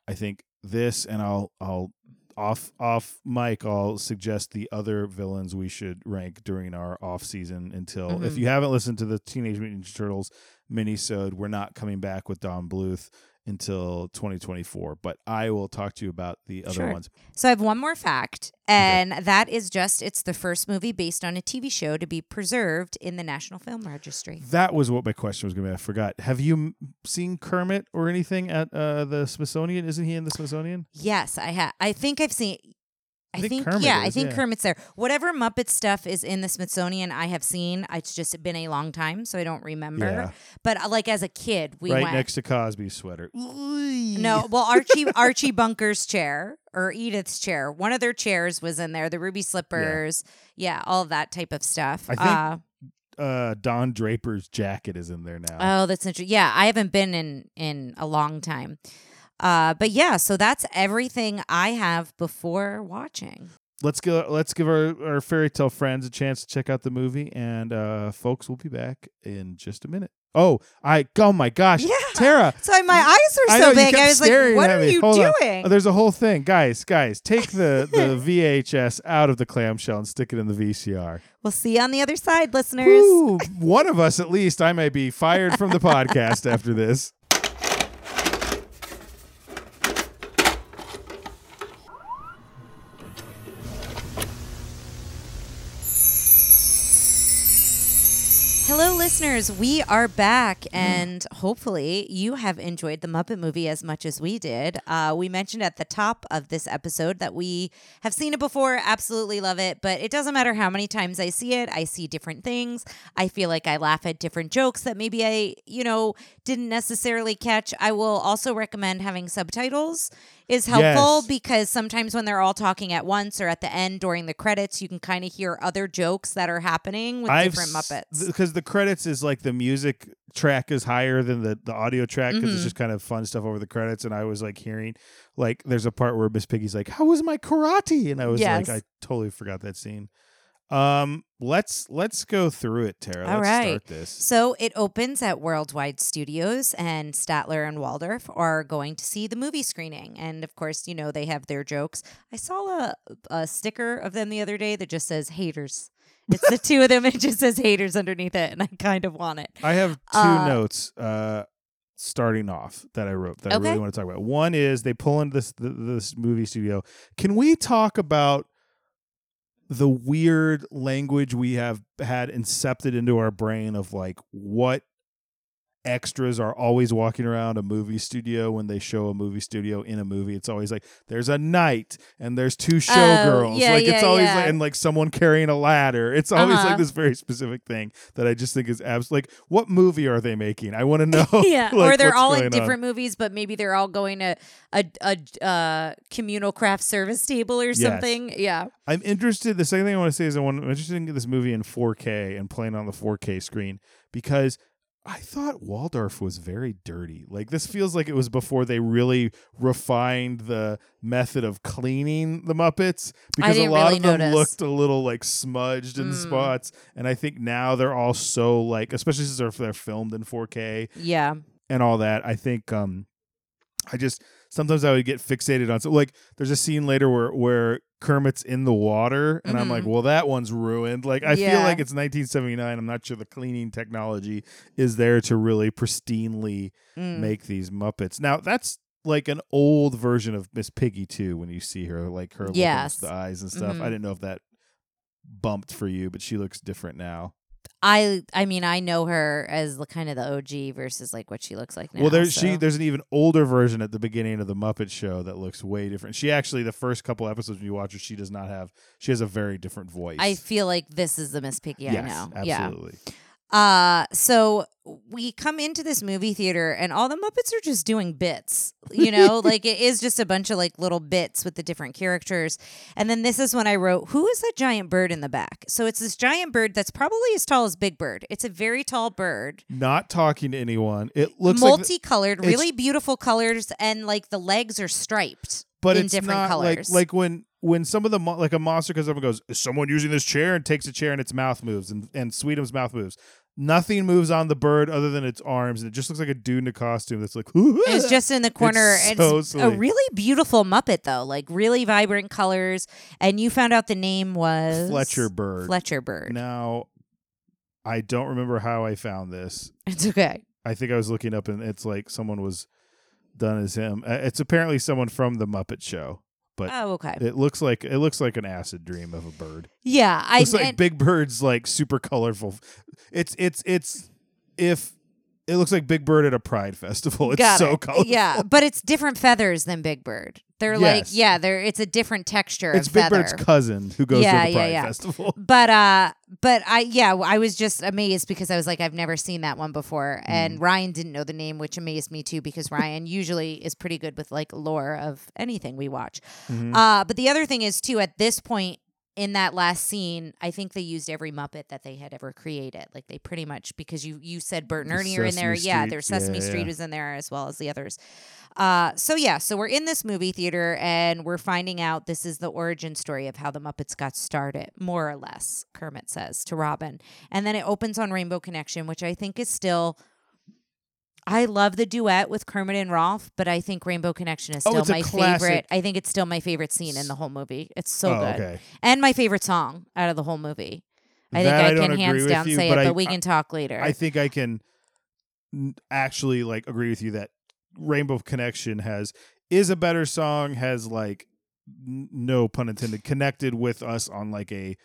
I think this, and I'll I'll off off mic, I'll suggest the other villains we should rank during our off season. Until if Mhm. you haven't listened to the Teenage Mutant Ninja Turtles minisode. We're not coming back with Don Bluth until 2024, but I will talk to you about the other Sure. ones. So I have one more fact, and that is just it's the first movie based on a TV show to be preserved in the National Film Registry. That was what my question was going to be. I forgot. Have you m- seen Kermit or anything at uh, the Smithsonian? Isn't he in the Smithsonian? Yes, I have. I think I've seen. I, think Kermit yeah, I think yeah. Kermit's there. Whatever Muppet stuff is in the Smithsonian, I have seen. It's just been a long time, so I don't remember. Yeah. But uh, like as a kid, we right went. next to Cosby's sweater. No, well, Archie Archie Bunker's chair or Edith's chair. One of their chairs was in there. The ruby slippers, yeah, all of that type of stuff. I think- uh, Uh, Don Draper's jacket is in there now. oh, that's interesting. Yeah, I haven't been in in a long time. Uh, but yeah, so that's everything I have before watching. let's go. Let's give our, our fairy tale friends a chance to check out the movie, and uh, folks, we'll be back in just a minute. Oh, I oh my gosh, Yeah. Tara. So my eyes were I so know, big. I was like, "What are you Hold doing?" Oh, there's a whole thing, guys. Guys, take the the VHS out of the clamshell and stick it in the VCR. We'll see you on the other side, listeners. Woo, one of us at least. I may be fired from the podcast after this. Hello, listeners. We are back, and hopefully, you have enjoyed the Muppet movie as much as we did. Uh, we mentioned at the top of this episode that we have seen it before, absolutely love it, but it doesn't matter how many times I see it, I see different things. I feel like I laugh at different jokes that maybe I, you know, didn't necessarily catch. I will also recommend having subtitles is helpful Yes. because sometimes when they're all talking at once or at the end during the credits, you can kind of hear other jokes that are happening with different Muppets. because the credits is like the music track is higher than the the audio track because it's Mhm. just kind of fun stuff over the credits. And I was like hearing like there's a part where Miss Piggy's like, "How was my karate?" And I was Yes. like, I totally forgot that scene. Um, let's let's go through it, Tara. All let's right. start this. So it opens at Worldwide Studios, and Statler and Waldorf are going to see the movie screening. And of course, you know, they have their jokes. I saw a, a sticker of them the other day that just says haters. It's the two of them, and it just says haters underneath it, and I kind of want it. I have two Uh, notes uh starting off that I wrote that I really want to talk about. One is they pull into this this movie studio. Can we talk about the weird language we have had incepted into our brain of like what extras are always walking around a movie studio when they show a movie studio in a movie it's always like there's a knight and there's two showgirls Oh, yeah, like it's always yeah. like and like someone carrying a ladder it's always Uh-huh. like this very specific thing that i just think is abs like what movie are they making i want to know yeah, like, or they're all in on. different movies, but maybe they're all going to a a uh, communal craft service table or Yes. something. Yeah. I'm interested. The second thing I want to say is I want, I'm interested in this movie in 4K and playing on the 4K screen because I thought Waldorf was very dirty. Like this feels like it was before they really refined the method of cleaning the Muppets because a lot really of them notice. looked a little like smudged in Mm. spots, and I think now they're all so like, especially since they're, they're filmed in 4K Yeah. and all that. I think um I just sometimes I would get fixated on so like there's a scene later where where Kermit's in the water and I'm like, Mhm. well that one's ruined. Like I feel like it's 1979. I'm not sure the cleaning technology is there to really pristinely Mm. make these Muppets. Now that's like an old version of Miss Piggy too when you see her like her Yes. the eyes and stuff. Mhm. I didn't know if that bumped for you, but she looks different now. I I mean I know her as the kind of the OG versus like what she looks like now. Well, there's she there's an even older version at the beginning of the Muppet Show that looks way different. She actually the first couple episodes when you watch her, she does not have she has a very different voice. I feel like this is the Miss Piggy yes, I know. absolutely. Yeah. Uh so we come into this movie theater and all the Muppets are just doing bits. You know, like it is just a bunch of like little bits with the different characters. And then this is when I wrote, Who is that giant bird in the back? So it's this giant bird that's probably as tall as Big Bird. It's a very tall bird. Not talking to anyone. It looks like, the- multicolored, really beautiful colors, and like the legs are striped but in it's different not colors. like like when when some of the mo- like a monster comes up and goes, "Is someone using this chair?" and takes a chair and its mouth moves and and Sweetum's mouth moves. Nothing moves on the bird other than its arms, and it just looks like a dude in a costume that's like. it's just in the corner. It's It's, a really beautiful Muppet, though, like really vibrant colors. And you found out the name was Fletcher Bird. Fletcher Bird. Now, I don't remember how I found this. It's okay. I think I was looking up and it's like someone was done as him. Uh, It's apparently someone from the Muppet Show, but Oh, okay. it looks like it looks like an acid dream of a bird. Yeah, I It's like Big Bird's like super colorful. It's it's it's if it looks like Big Bird at a Pride festival. It's Got so it. colorful. Yeah, but it's different feathers than Big Bird. They're Yes. like yeah, they're it's a different texture It's of Big feather. Bird's cousin who goes Yeah, to the yeah, Pride yeah. festival. but uh but I yeah, I was just amazed because I was like I've never seen that one before Mm. and Ryan didn't know the name which amazed me too because Ryan usually is pretty good with like lore of anything we watch. Mhm. Uh but the other thing is too at this point in that last scene, I think they used every Muppet that they had ever created. Like they pretty much because you you said Bert and Ernie are in there. Sesame Yeah, Street. there's Sesame Yeah, Street yeah. was in there as well as the others. Uh, so yeah, so we're in this movie theater and we're finding out this is the origin story of how the Muppets got started, more or less. Kermit says to Robin, and then it opens on Rainbow Connection, which I think is still. I love the duet with Kermit and Rolf, but I think Rainbow Connection is Oh, still a my classic. favorite. I think it's still my favorite scene in the whole movie. It's so oh, good, okay. and my favorite song out of the whole movie. I That think I, I can hands down you, say but it, I- but we can talk later. I think I can actually like agree with you that Rainbow Connection has is a better song has like no pun intended connected with us on like a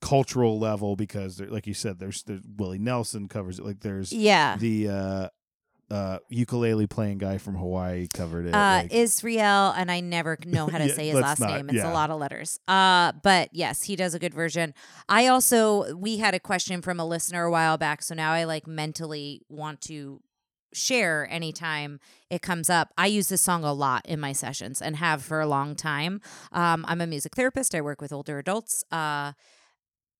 cultural level because like you said there's, there's Willie Nelson covers it like there's yeah. the uh uh ukulele playing guy from Hawaii covered it Uh, like- Israel, and I never know how to Yeah, say his last not- name. It's yeah. a lot of letters. Uh, but yes, he does a good version. I also we had a question from a listener a while back, so now I like mentally want to share anytime it comes up. I use this song a lot in my sessions and have for a long time. Um, I'm a music therapist. I work with older adults. Uh,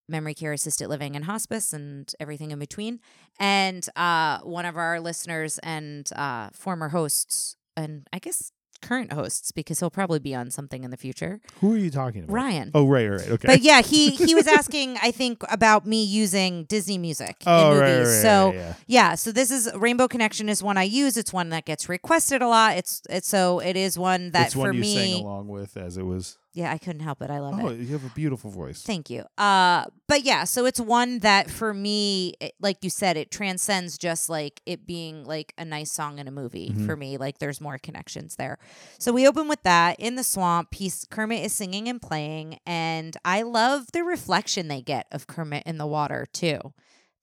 memory care, assisted living, and hospice, and everything in between. And uh, one of our listeners and uh, former hosts, and I guess current hosts, because he'll probably be on something in the future, who are you talking about Ryan. oh right right okay But yeah, he he was asking, I think, about me using Disney music oh in right, movies. right, right, so yeah, yeah. yeah, so this is Rainbow Connection is one I use. It's one that gets requested a lot. It's it's so it is one that it's for one you me. sang along with as it was Yeah, I couldn't help it. I love oh it. you have a beautiful voice Thank you. Uh, but yeah, so it's one that for me, it, like you said, it transcends just like it being like a nice song in a movie Mhm. for me. Like there's more connections there. So we open with that in the swamp. Piece Kermit is singing and playing, and I love the reflection they get of Kermit in the water too.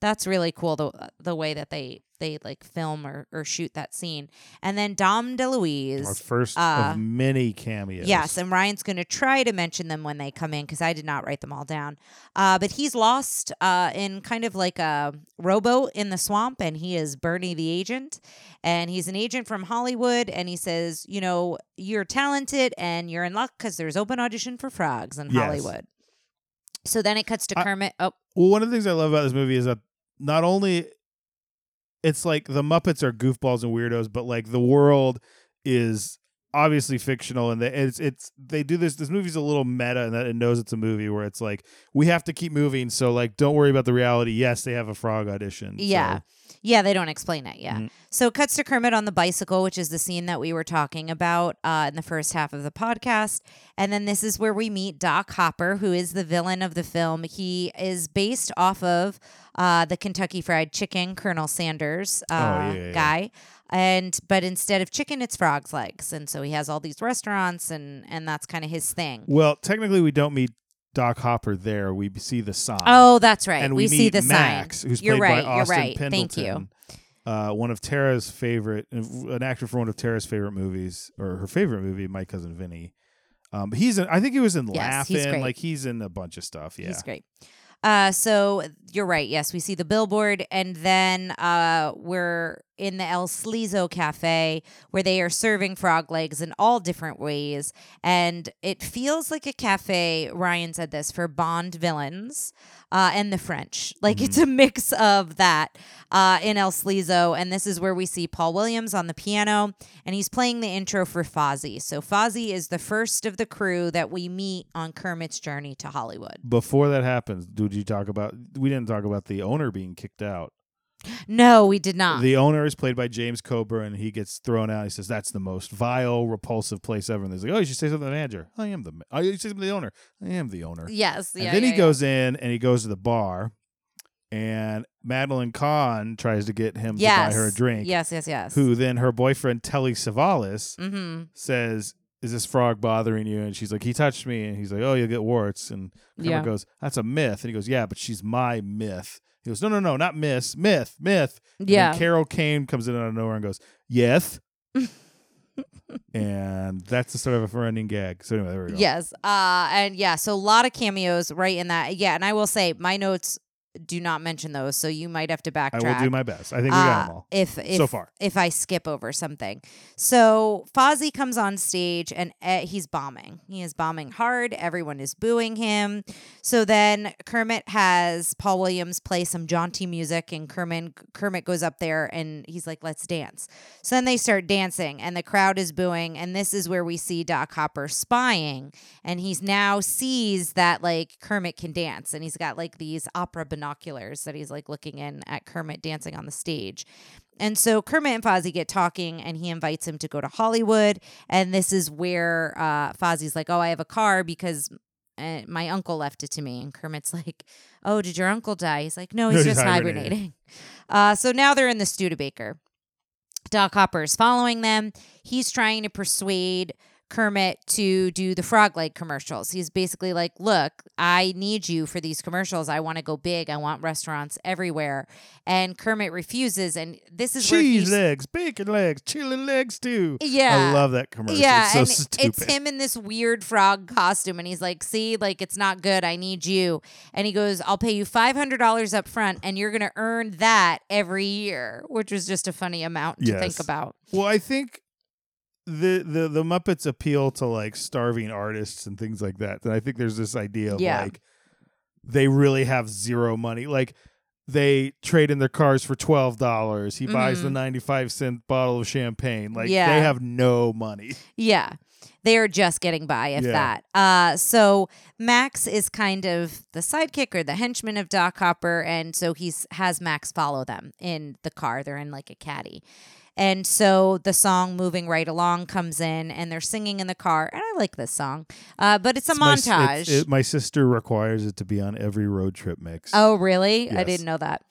That's really cool the the way that they they like film or, or shoot that scene. And then Dom our DeLuise first uh, of many cameos Yes, and Ryan's going to try to mention them when they come in because I did not write them all down. Uh, but he's lost uh, in kind of like a rowboat in the swamp, and he is Bernie the agent. And he's an agent from Hollywood, and he says, You know, you're talented and you're in luck because there's open audition for frogs in Yes. Hollywood. So then it cuts to I- Kermit. Oh, Well, one of the things I love about this movie is that not only it's like the Muppets are goofballs and weirdos, but like the world is obviously fictional and it's it's they do this this movie's a little meta and that it knows it's a movie where it's like we have to keep moving so like don't worry about the reality yes they have a frog audition so- Yeah. Yeah, they don't explain it. Yeah. Mhm. So it cuts to Kermit on the bicycle, which is the scene that we were talking about uh, in the first half of the podcast. And then this is where we meet Doc Hopper, who is the villain of the film. He is based off of uh, the Kentucky Fried Chicken Colonel Sanders uh, Oh, yeah, yeah, yeah. And but instead of chicken, it's frog's legs, and so he has all these restaurants, and and that's kind of his thing. well technically we don't meet Doc Hopper there we see the sign Oh, that's right. and we, we, see the Max sign. who's you're played right. by Austin you're right. Pendleton. Thank you. uh, one of Tara's favorite, an actor for one of Tara's favorite movies, or her favorite movie, My Cousin Vinny. Um, he's in, I think he was in Yes, he's Laughing, great. like he's in a bunch of stuff. Yeah, He's great. Uh, so you're right. Yes, we see the billboard, and then uh, we're in the El Sleazo Cafe where they are serving frog legs in all different ways, and it feels like a cafe. Ryan said this for Bond villains uh, and the French. Like it's a mix of that uh, in El Sleazo, and this is where we see Paul Williams on the piano, and he's playing the intro for Fozzie. So Fozzie is the first of the crew that we meet on Kermit's journey to Hollywood. Before that happens, did you talk about? We didn't talk about the owner being kicked out. No, we did not. The owner is played by James Coburn. and he gets thrown out. He says, "That's the most vile, repulsive place ever." And he's like, "Oh, you should say something to the manager." I am the. Ma- oh, you should say something to the owner. I am the owner. yes. And yeah, then yeah, he goes in and he goes to the bar, and Madeline Kahn tries to get him yes. to buy her a drink. Yes, yes, yes. Who then her boyfriend Telly Savalas Mm-hmm. says, "Is this frog bothering you?" And she's like, "He touched me," and he's like, "Oh, you'll get warts." And Kermit Yeah. goes, "That's a myth." And he goes, "Yeah, but she's my myth." He goes, "No, no, no, not miss, myth, myth." And Yeah. Carol Kane comes in out of nowhere and goes, "Yes." and that's the sort of a running gag. So anyway, there we go. Yes. Uh and yeah, so a lot of cameos right in that. Yeah, and I will say my notes do not mention those, so you might have to backtrack. I will do my best. I think we got uh, them all If if so far. if I skip over something. So Fozzie comes on stage and uh, he's bombing. He is bombing hard. Everyone is booing him. So then Kermit has Paul Williams play some jaunty music, and Kermit Kermit goes up there and he's like, "Let's dance." So then they start dancing, and the crowd is booing. And this is where we see Doc Hopper spying, and he's now sees that like Kermit can dance, and he's got like these opera binoculars that he's like looking in at Kermit dancing on the stage. And so Kermit and Fozzie get talking, and he invites him to go to Hollywood. And this is where uh, Fozzie's like, "Oh, I have a car because uh, my uncle left it to me." And Kermit's like, "Oh, did your uncle die?" He's like, "No, he's he's just hibernating." hibernating." Uh, so now they're in the Studebaker. Doc Hopper is following them. He's trying to persuade Kermit to do the frog leg commercials. He's basically like, Look, I need you for these commercials. I want to go big. I want restaurants everywhere. And Kermit refuses. And this is where Cheese legs, bacon legs, chili legs too. Yeah. I love that commercial. Yeah, it's so stupid. it's him in this weird frog costume, and he's like, "See, like it's not good. I need you." And he goes, "I'll pay you five hundred dollars up front, and you're gonna earn that every year," which was just a funny amount to think about. Well, I think the the the Muppets appeal to like starving artists and things like that. And I think there's this idea of Yeah. like they really have zero money. Like they trade in their cars for twelve dollars. He buys the Mhm. ninety five cent bottle of champagne. Like Yeah. they have no money. Yeah. They are just getting by, if Yeah. that. Uh, so Max is kind of the sidekick or the henchman of Doc Hopper, and so he's has Max follow them in the car. They're in like a caddy, and so the song "Moving Right Along" comes in, and they're singing in the car, and I like this song, uh, but it's a It's my montage. it's- it- my sister requires it to be on every road trip mix. oh, really? I didn't know that.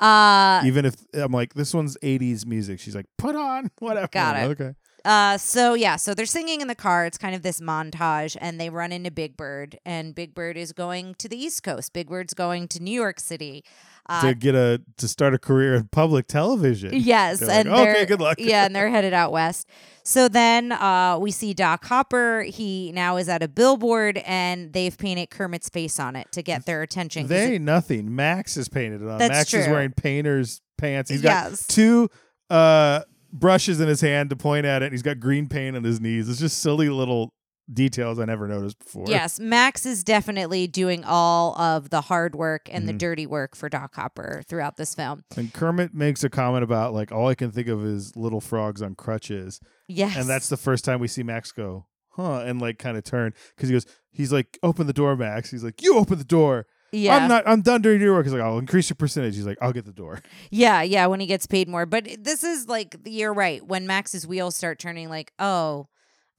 Uh, Even if I'm like, this one's 80s music, she's like, put on whatever. Got it. Okay. Uh, so yeah, so they're singing in the car. It's kind of this montage, and they run into Big Bird, and Big Bird is going to the East Coast. Big Bird's going to New York City. Uh, to get a to start a career in public television. yes, They're like, and "Okay, good luck." yeah, and they're headed out west. So then uh, we see Doc Hopper. He now is at a billboard, and they've painted Kermit's face on it to get their attention. They it- ain't nothing. Max is painted it on. That's Max is wearing painter's pants. He's got Yes. two uh brushes in his hand to point at it. He's got green paint on his knees. It's just silly little details I never noticed before. Yes, Max is definitely doing all of the hard work and the Mhm. dirty work for Doc Hopper throughout this film. And Kermit makes a comment about like all I can think of is little frogs on crutches. Yes, And that's the first time we see Max go, huh, and like kind of turn because he goes, he's like, open the door, Max. He's like, you open the door. yeah. I'm not. I'm done doing your work. He's like, I'll increase your percentage. He's like, I'll get the door. Yeah, yeah, when he gets paid more. But this is like you're right. When Max's wheels start turning like, "Oh,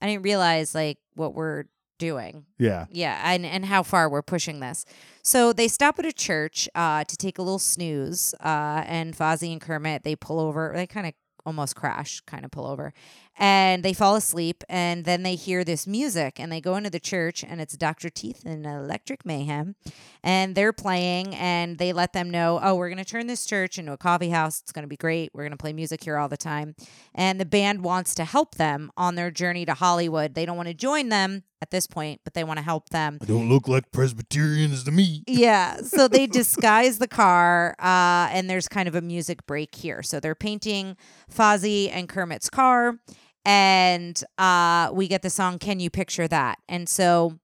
I didn't realize like what we're doing." Yeah. Yeah, and and how far we're pushing this. So they stop at a church uh to take a little snooze. Uh and Fozzie and Kermit, they pull over. They kind of almost crash, kind of pull over. And they fall asleep and then they hear this music and they go into the church and it's Dr. Teeth and Electric Mayhem and they're playing and they let them know, "Oh, we're going to turn this church into a coffee house. It's going to be great. We're going to play music here all the time." And the band wants to help them on their journey to Hollywood. They don't want to join them at this point, but they want to help them. I don't look like Presbyterians to me. Yeah, so they disguise the car, uh, and there's kind of a music break here. So they're painting Fozzie and Kermit's car, and uh, we get the song "Can You Picture That?" And so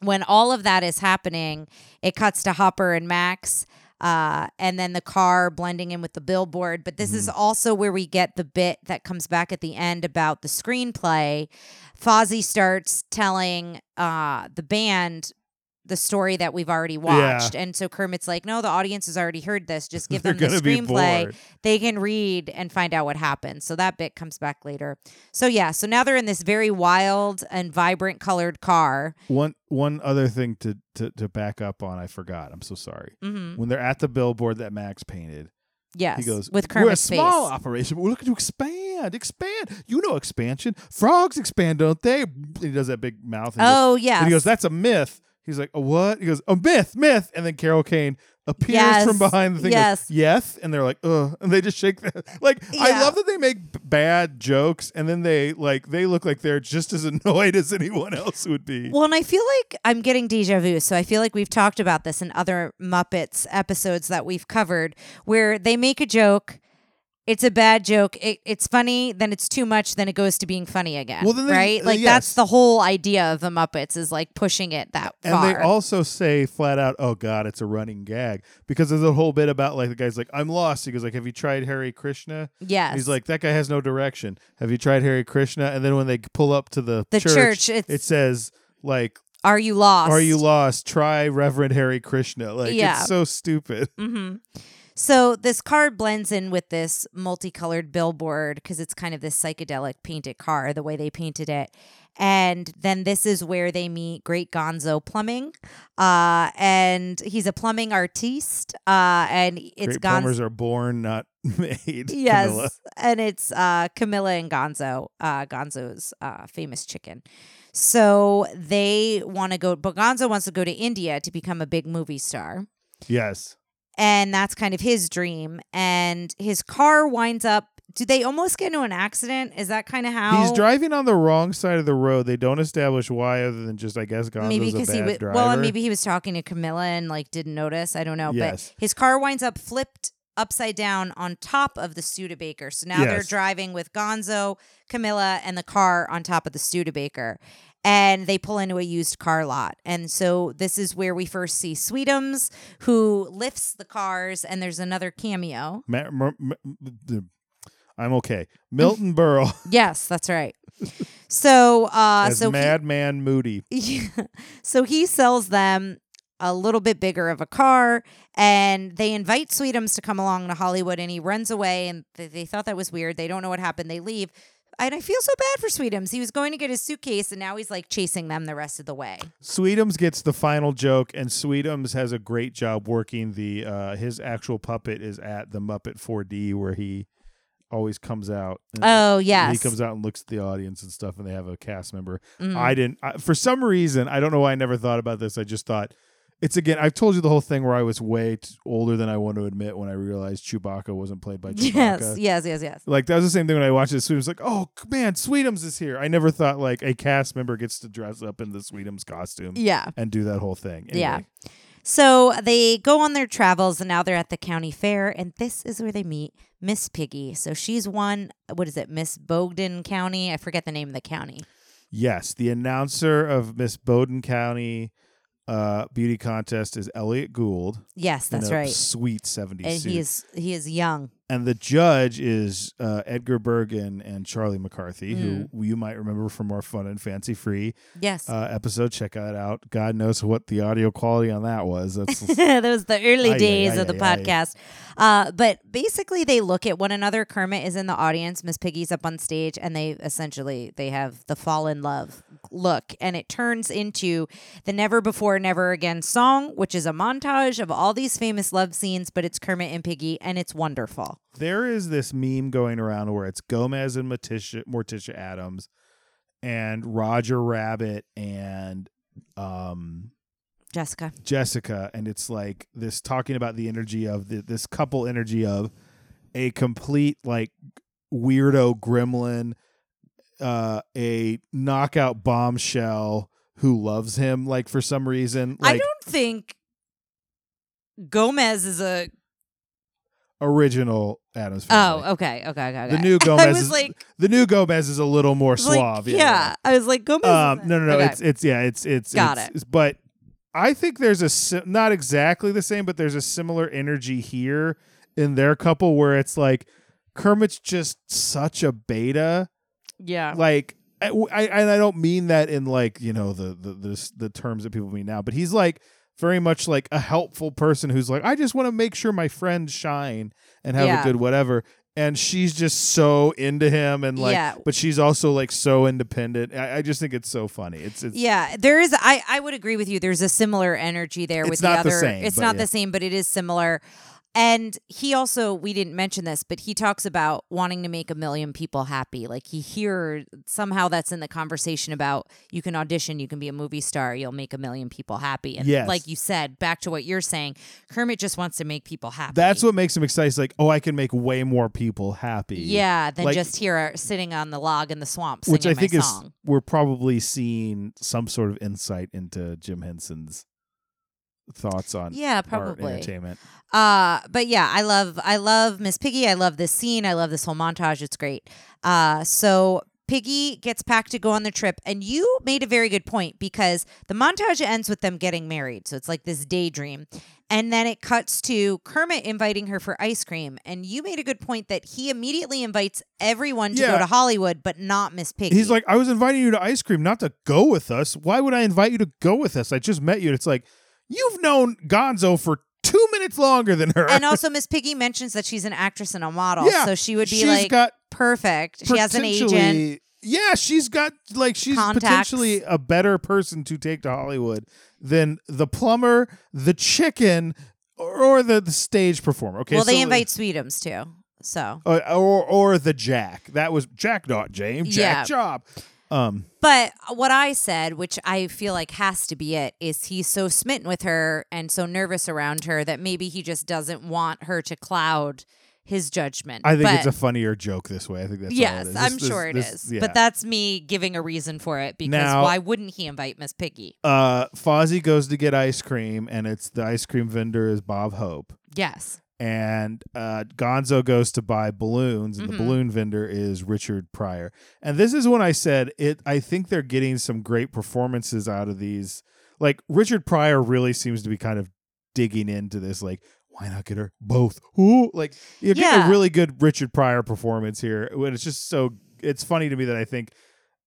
when all of that is happening, it cuts to Hopper and Max. Uh, and then the car blending in with the billboard. But this is also where we get the bit that comes back at the end about the screenplay. Fozzie starts telling uh, the band the story that we've already watched. And so Kermit's like, no, the audience has already heard this. Just give them the screenplay. They can read and find out what happens. So that bit comes back later. So yeah, so now they're in this very wild and vibrant colored car. One one other thing to to, to back up on, I forgot. I'm so sorry. Mm-hmm. When they're at the billboard that Max painted, Yes, he goes, with Kermit's "We're a small face. operation, but we're looking to expand, expand. You know, expansion. Frogs expand, don't they?" And he does that big mouth. Oh yeah. And he goes, "That's a myth." He's like, "A what?" He goes, "A myth, myth." And then Carol Kane appears Yes, from behind the thing. yes. Goes, yes, and they're like, "Ugh," and they just shake their like. I love that they make b- bad jokes, and then they like they look like they're just as annoyed as anyone else would be. Well, and I feel like I'm getting deja vu. So I feel like we've talked about this in other Muppets episodes that we've covered where they make a joke. It's a bad joke. It, it's funny, then it's too much, then it goes to being funny again. Well, then they- right? uh, Like yes. that's the whole idea of the Muppets is like pushing it that And far. And they also say flat out, "Oh God, it's a running gag," because there's a whole bit about like the guy's like, "I'm lost." He goes like, "Have you tried Harry Krishna?" yes. He's like, "That guy has no direction." Have you tried Harry Krishna? And then when they pull up to the, The church, it's- it says like, Are you lost? "Are you lost? Try Reverend Harry Krishna." Like Yeah. it's so stupid. Mm-hmm. So this card blends in with this multicolored billboard because it's kind of this psychedelic painted car, the way they painted it. And then this is where they meet Great Gonzo Plumbing, uh, and he's a plumbing artiste, uh, and it's Great plumbers are born, not made. Yes, Camilla. and it's uh, Camilla and Gonzo, uh, Gonzo's uh, famous chicken. So they want to go, but Gonzo wants to go to India to become a big movie star Yes. And that's kind of his dream. And his car winds up. Do they almost get into an accident? Is that kind of how He's driving on the wrong side of the road. They don't establish why, other than just I guess Gonzo's maybe a because he was driver. well, and maybe he was talking to Camilla and like didn't notice. I don't know, Yes. but his car winds up flipped upside down on top of the Studebaker. So now they're driving with Gonzo, Camilla, and the car on top of the Studebaker. And they pull into a used car lot. And so this is where we first see Sweetums, who lifts the cars, and there's another cameo. Ma- mer- m- the- I'm okay. Milton Berle Yes, that's right. So, uh, as so Madman Mooney. Yeah. So he sells them a little bit bigger of a car and they invite Sweetums to come along to Hollywood and he runs away and th- they thought that was weird. They don't know what happened. They leave. And I feel so bad for Sweetums. He was going to get his suitcase and now he's like chasing them the rest of the way. Sweetums gets the final joke, and Sweetums has a great job working the. Uh, his actual puppet is at the Muppet 4D where he always comes out. oh Oh, He comes out and looks at the audience and stuff, and they have a cast member. Mhm. I didn't. I, for some reason, I don't know why I never thought about this. I just thought it's again. I've told you the whole thing where I was way t- older than I want to admit when I realized Chewbacca wasn't played by Chewbacca. Yes, yes, yes, yes. Like that was the same thing when I watched it. Sweetums like, oh man, Sweetums is here. I never thought like a cast member gets to dress up in the Sweetums costume Yeah. and do that whole thing. Yeah. So they go on their travels and now they're at the county fair and this is where they meet Miss Piggy. So she's one what is it, Miss Bogen County? I forget the name of the county. Yes, the announcer of Miss Bowden County uh, beauty contest is Elliot Gould. Yes, that's right. Sweet 70s And he is he is young. And the judge is uh, Edgar Bergen and Charlie McCarthy, Mm. who you might remember from our fun and fancy free Yes. uh, episode. Check that out. God knows what the audio quality on that was. That's that was the early Aye, aye, days aye, of the aye, aye. podcast. Uh, but basically, they look at one another. Kermit is in the audience. Miss Piggy's up on stage, and they essentially they have the fall in love look, and it turns into the Never Before, Never Again song, which is a montage of all these famous love scenes. But it's Kermit and Piggy, and it's wonderful. There is this meme going around where it's Gomez and Morticia, Morticia Addams and Roger Rabbit and um Jessica. Jessica, and it's like this talking about the energy of the, this couple energy of a complete like weirdo gremlin, uh, a knockout bombshell who loves him like for some reason, I don't think Gomez is a. original Addams family. Oh, okay, okay, okay. okay. The new I Gomez was is like, the new Gomez is a little more like, suave. yeah, I was like Gomez. Um, no, no, no. okay. It's it's yeah. It's it's Got it's- it. it's- but I think there's a si- not exactly the same, but there's a similar energy here in their couple where it's like Kermit's just such a beta. yeah. Like I, I and I don't mean that in like you know the the the, the terms that people mean now, but he's like very much like a helpful person who's like, I just want to make sure my friends shine and have Yeah. a good whatever. And she's just so into him and like, Yeah. but she's also like so independent. I, I just think it's so funny. It's, it's Yeah, there is. I I would agree with you. There's a similar energy there It's with not the the other. same, it's not yeah. the same, but it is similar. And he also, we didn't mention this, but he talks about wanting to make a million people happy. Like he hear somehow that's in the conversation about you can audition, you can be a movie star, you'll make a million people happy. And Yes. like you said, back to what you're saying, Kermit just wants to make people happy. that's what makes him excited. He's like, oh, I can make way more people happy. yeah, than Like- just here uh, sitting on the log in the swamp Which singing I think is, song. we're probably seeing some sort of insight into Jim Henson's thoughts on Yeah, probably. entertainment. Uh, but yeah, I love I love Miss Piggy. I love this scene. I love this whole montage. It's great. Uh, so Piggy gets packed to go on the trip, and you made a very good point because the montage ends with them getting married. So it's like this daydream. And then it cuts to Kermit inviting her for ice cream. And you made a good point that he immediately invites everyone to Yeah. go to Hollywood, but not Miss Piggy. He's like, I was inviting you to ice cream, not to go with us. Why would I invite you to go with us? I just met you. And it's like, you've known Gonzo for two minutes longer than her. and also Miss Piggy mentions that she's an actress and a model. Yeah, so she would be she's like got perfect. She has an agent. potentially- Yeah, she's got like she's Contacts. potentially a better person to take to Hollywood than the plumber, the chicken, or, or the, the stage performer. Okay, well, they so- invite Sweetums too. So, uh, or or the Jack. That was Jack, not James. Jack Yeah. Job. Um, but what I said, which I feel like has to be it, is he's so smitten with her and so nervous around her that maybe he just doesn't want her to cloud his judgment. I think but, it's a funnier joke this way. I think that's yes, is. I'm This- sure it is. this- yeah. But that's me giving a reason for it because Now- why wouldn't he invite Miss Piggy? uh, Fozzie goes to get ice cream, and it's the ice cream vendor is Bob Hope. Yes. And uh, Gonzo goes to buy balloons, and Mhm. the balloon vendor is Richard Pryor. And this is when I said it. I think they're getting some great performances out of these. Like Richard Pryor really seems to be kind of digging into this. Like, why not get her both? Who? like you're getting Yeah. a really good Richard Pryor performance here. When it's just so. It's funny to me that I think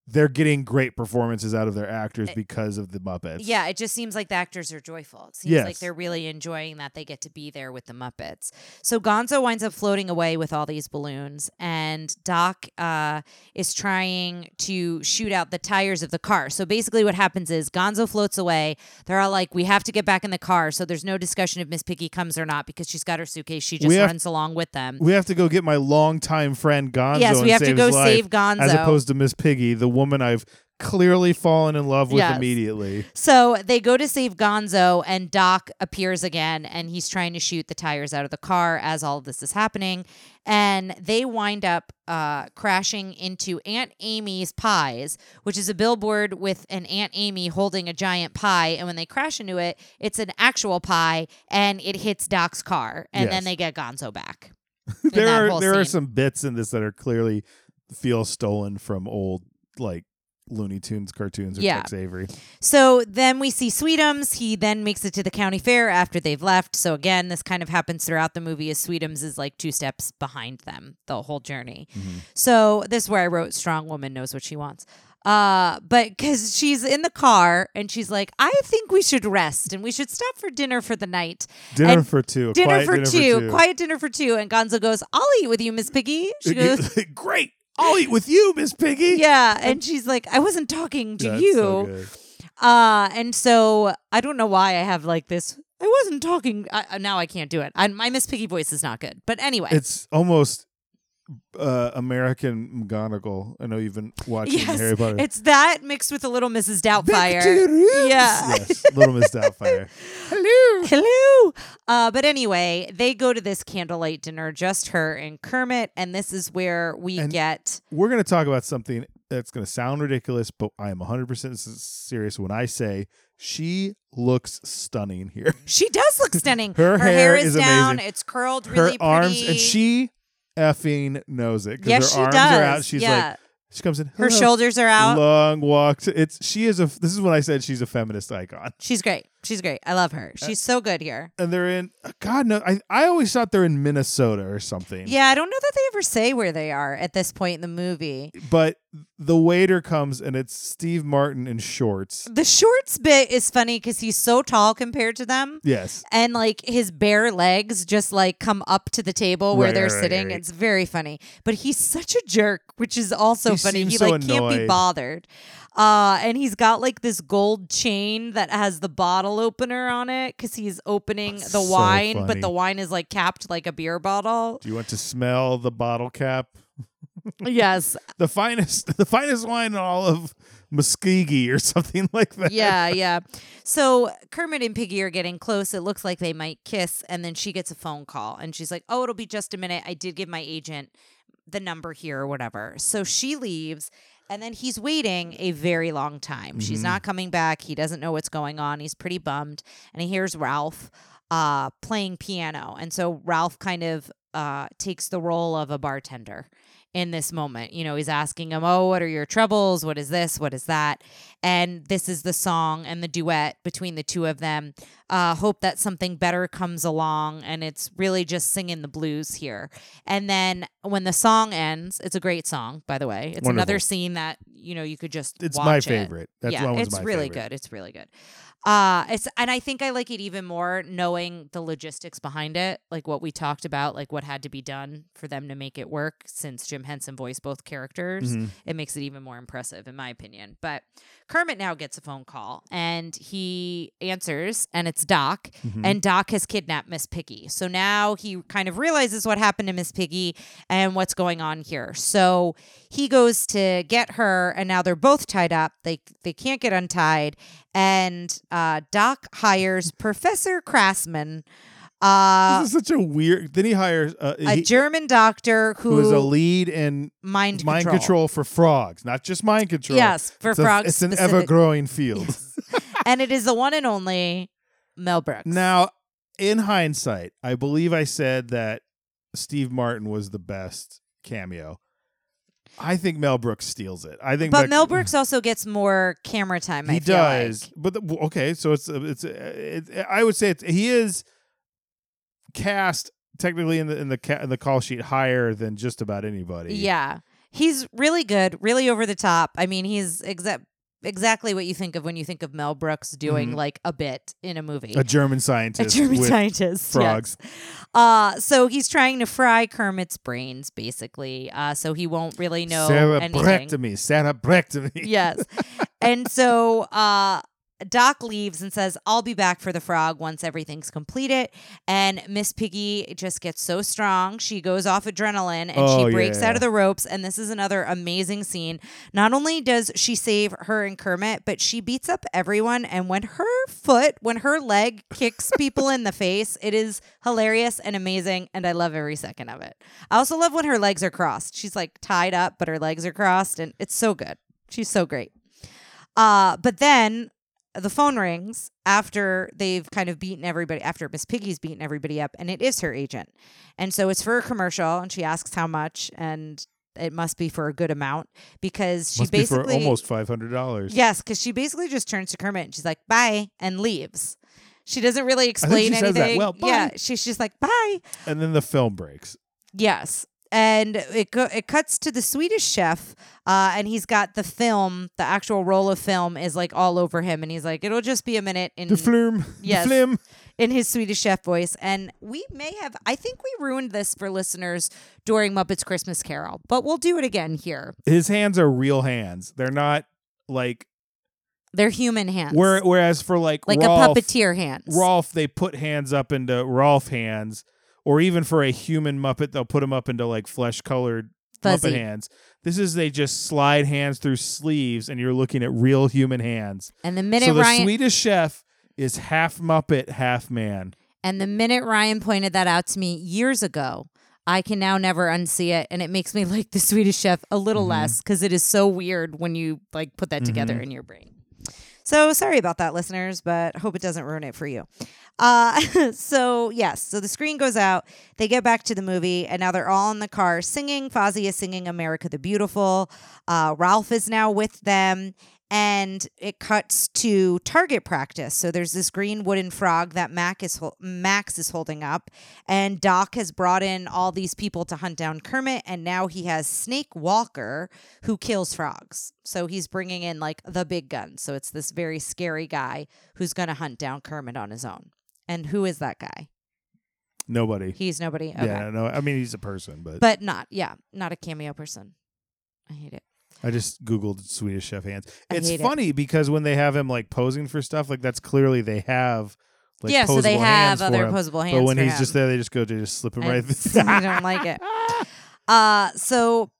they're getting great performances out of their actors because of the Muppets. Yeah, it just seems like the actors are joyful. It seems Yes. like they're really enjoying that they get to be there with the Muppets. So Gonzo winds up floating away with all these balloons, and Doc uh, is trying to shoot out the tires of the car. So basically, what happens is Gonzo floats away. They're all like, "We have to get back in the car." So there's no discussion if Miss Piggy comes or not because she's got her suitcase. She just have- runs along with them. We have to go get my longtime friend Gonzo. Yes, we have to go save Gonzo. as opposed to Miss Piggy, the woman I've clearly fallen in love with Yes. immediately. So they go to save Gonzo, and Doc appears again, and he's trying to shoot the tires out of the car as all of this is happening. And they wind up uh, crashing into Aunt Amy's Pies, which is a billboard with an Aunt Amy holding a giant pie. And when they crash into it, it's an actual pie, and it hits Doc's car, and Yes. then they get Gonzo back. there are there are some bits in this that are clearly feel stolen from old like Looney Tunes cartoons or Yeah. Tex Avery. So then we see Sweetums. He then makes it to the county fair after they've left. So again, this kind of happens throughout the movie as Sweetums is like two steps behind them the whole journey. So this is where I wrote strong woman knows what she wants. Uh, but because she's in the car and she's like, I think we should rest and we should stop for dinner for the night. Dinner And for two. Dinner, quiet for, dinner two, for two. quiet dinner for two. And Gonzo goes, I'll eat with you, Miss Piggy. She goes, Great. I'll eat with you, Miss Piggy. Yeah. And she's like, I wasn't talking to That's you. so good. Uh, and so I don't know why I have like this. I wasn't talking. I, I- now I can't do it. I, my Miss Piggy voice is not good. But anyway, It's almost uh, American McGonagall. I know you've been watching yes, Harry Potter. it's that mixed with a little Mrs. Doubtfire. to the roots. Yeah. yes, Little Miss Doubtfire. Hello. Hello. Uh, but anyway, they go to this candlelight dinner, just her and Kermit, and this is where we And- get. We're going to talk about something that's going to sound ridiculous, but I am 100% serious when I say she looks stunning here. She does look stunning. Her hair is, is down. amazing. It's curled her really arms, and she effing knows it. 'cause yes, her she arms does. are out. She's yeah. like, she comes in. her shoulders are out. Long walk. To, it's she is a. This is what I said she's a feminist icon. She's great. She's great. I love her. She's so good here. and they're in uh, God no I, I always thought they're in Minnesota or something. Yeah, I don't know that they ever say where they are at this point in the movie. But the waiter comes and it's Steve Martin in shorts. The shorts bit is funny because he's so tall compared to them. Yes. And like his bare legs just like come up to the table where Right, they're right, right, sitting. right. It's very funny. But he's such a jerk, which is also He funny. seems He so like can't be annoyed. bothered. Uh, and he's got like this gold chain that has the bottle opener on it because he's opening That's the so wine, funny. but the wine is like capped like a beer bottle. Do you want to smell the bottle cap? yes. The finest the finest wine in all of Muskogee or something like that. yeah, yeah. So Kermit and Piggy are getting close. It looks like they might kiss, and then she gets a phone call, and she's like, "Oh, it'll be just a minute. I did give my agent the number here or whatever." So she leaves. And then he's waiting a very long time. She's Mhm. not coming back. He doesn't know what's going on. He's pretty bummed. And he hears Rolf uh, playing piano. And so Rolf kind of uh, takes the role of a bartender in this moment. You know, he's asking him, Oh, what are your troubles? What is this? What is that? And this is the song and the duet between the two of them. Uh, hope that something better comes along. And it's really just singing the blues here. And then when the song ends, it's a great song, by the way. It's another scene that, you know, you could just It's watch my it. favorite. That's yeah, one was it's my really favorite. good. It's really good. Uh, it's and I think I like it even more knowing the logistics behind it, like what we talked about, like what had to be done for them to make it work. Since Jim Henson voiced both characters, Mhm. it makes it even more impressive, in my opinion. But Kermit now gets a phone call and he answers, and it's Doc, Mhm. and Doc has kidnapped Miss Piggy. So now he kind of realizes what happened to Miss Piggy and what's going on here. So he goes to get her, and now they're both tied up. They they can't get untied, and uh, Doc hires Professor Krassman, uh, this is such a weird. Then he hires uh, a he, German doctor who, who is a lead in mind mind control. control. for frogs, not just mind control. Yes, for it's a- frogs. it's an specific- ever growing field. and it is the one and only Mel Brooks. now, in hindsight, I believe I said that Steve Martin was the best cameo. I think Mel Brooks steals it. I think, but Mel Brooks also gets more camera time. I he feel does. like. But the, okay, so it's uh, it's uh, it, I would say it's, he is cast technically in the in the ca- in the call sheet higher than just about anybody. Yeah. He's really good, really over the top. I mean, he's exa- exactly what you think of when you think of Mel Brooks doing Mhm. like a bit in a movie. a German scientist. A. German with scientist. frogs. Yes. Uh, so he's trying to fry Kermit's brains, basically. Uh, so he won't really know anything. Cerebrectomy. Cerebrectomy. yes. And so uh Doc leaves and says, I'll be back for the frog once everything's completed. And Miss Piggy just gets so strong. She goes off adrenaline and Oh, she breaks yeah. out of the ropes. And this is another amazing scene. Not only does she save her and Kermit, but she beats up everyone. And when her foot, when her leg kicks people in the face, it is hilarious and amazing. And I love every second of it. I also love when her legs are crossed. She's like tied up, but her legs are crossed. And it's so good. She's so great. Uh, but then the phone rings after they've kind of beaten everybody, after Miss Piggy's beaten everybody up, and it is her agent. And so it's for a commercial, and she asks how much, and it must be for a good amount because she Must be for basically. almost five hundred dollars. Yes, because she basically just turns to Kermit and she's like, bye, and leaves. She doesn't really explain she says that. anything. Well, bye. Yeah, she's just like, bye. And then the film breaks. Yes. And it go- it cuts to the Swedish chef, uh, and he's got the film, the actual roll of film is like all over him, and he's like, "It'll just be a minute." In The flume. yes. The flim. in his Swedish chef voice, and we may have, I think we ruined this for listeners during Muppets Christmas Carol, but we'll do it again here. His hands are real hands. They're not like They're human hands, where, whereas for like like Rolf, a puppeteer hands. Rolf, they put hands up into Rolf hands, or even for a human Muppet, they'll put them up into like flesh colored Fuzzy. Muppet hands. This is they just slide hands through sleeves, and you're looking at real human hands. And the minute so the Ryan Swedish chef is half Muppet, half man. and the minute Ryan pointed that out to me years ago, I can now never unsee it, and it makes me like the Swedish chef a little Mhm. less because it is so weird when you like put that together Mhm. in your brain. So sorry about that, listeners, but hope it doesn't ruin it for you. Uh, so yes, so the screen goes out. They get back to the movie, and now they're all in the car singing. Fozzie is singing "America the Beautiful." Uh, Rolf is now with them, and it cuts to target practice. So there's this green wooden frog that Mac is hol- Max is holding up, and Doc has brought in all these people to hunt down Kermit, and now he has Snake Walker who kills frogs. So he's bringing in like the big guns. So it's this very scary guy who's going to hunt down Kermit on his own. And who is that guy? Nobody. He's nobody. Okay. Yeah, no. I mean, he's a person, but, But not, yeah, not a cameo person. I hate it. I just googled Swedish Chef hands. I It's hate it. funny because when they have him like posing for stuff, like that's clearly they have. Like, yeah, so they posable have hands other for him. opposable hands. But when for he's him. just there, they just go to just slip him right. I don't like it. Uh, so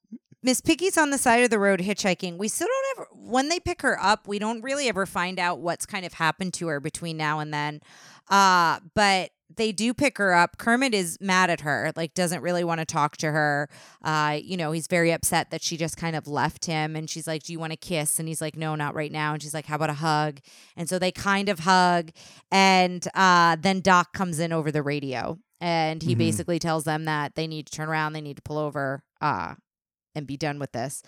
Miss Piggy's on the side of the road hitchhiking. We still don't ever, when they pick her up, we don't really ever find out what's kind of happened to her between now and then. Uh, but they do pick her up. Kermit is mad at her, like doesn't really want to talk to her. Uh, you know, he's very upset that she just kind of left him. And she's like, "Do you want to kiss?" And he's like, "No, not right now." And she's like, "How about a hug?" And so they kind of hug. And uh, then Doc comes in over the radio, and he Mhm. basically tells them that they need to turn around, they need to pull over, uh, and be done with this.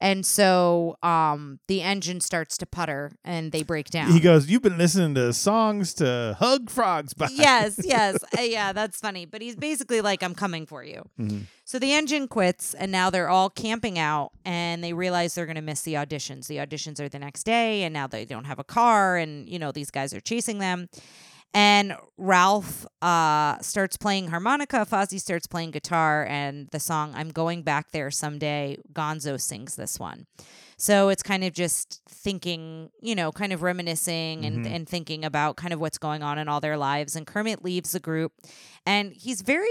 And so um, the engine starts to putter, and they break down. he goes, "You've been listening to songs to hug frogs." By. yes, yes. Uh, yeah, that's funny. But he's basically like, I'm coming for you. Mhm. So the engine quits, and now they're all camping out, and they realize they're going to miss the auditions. The auditions are the next day, and now they don't have a car, and, you know, these guys are chasing them. And Rolf uh, starts playing harmonica, Fozzie starts playing guitar, and the song I'm Going Back There Someday, Gonzo sings this one. So it's kind of just thinking, you know, kind of reminiscing and, Mhm. and thinking about kind of what's going on in all their lives. And Kermit leaves the group and he's very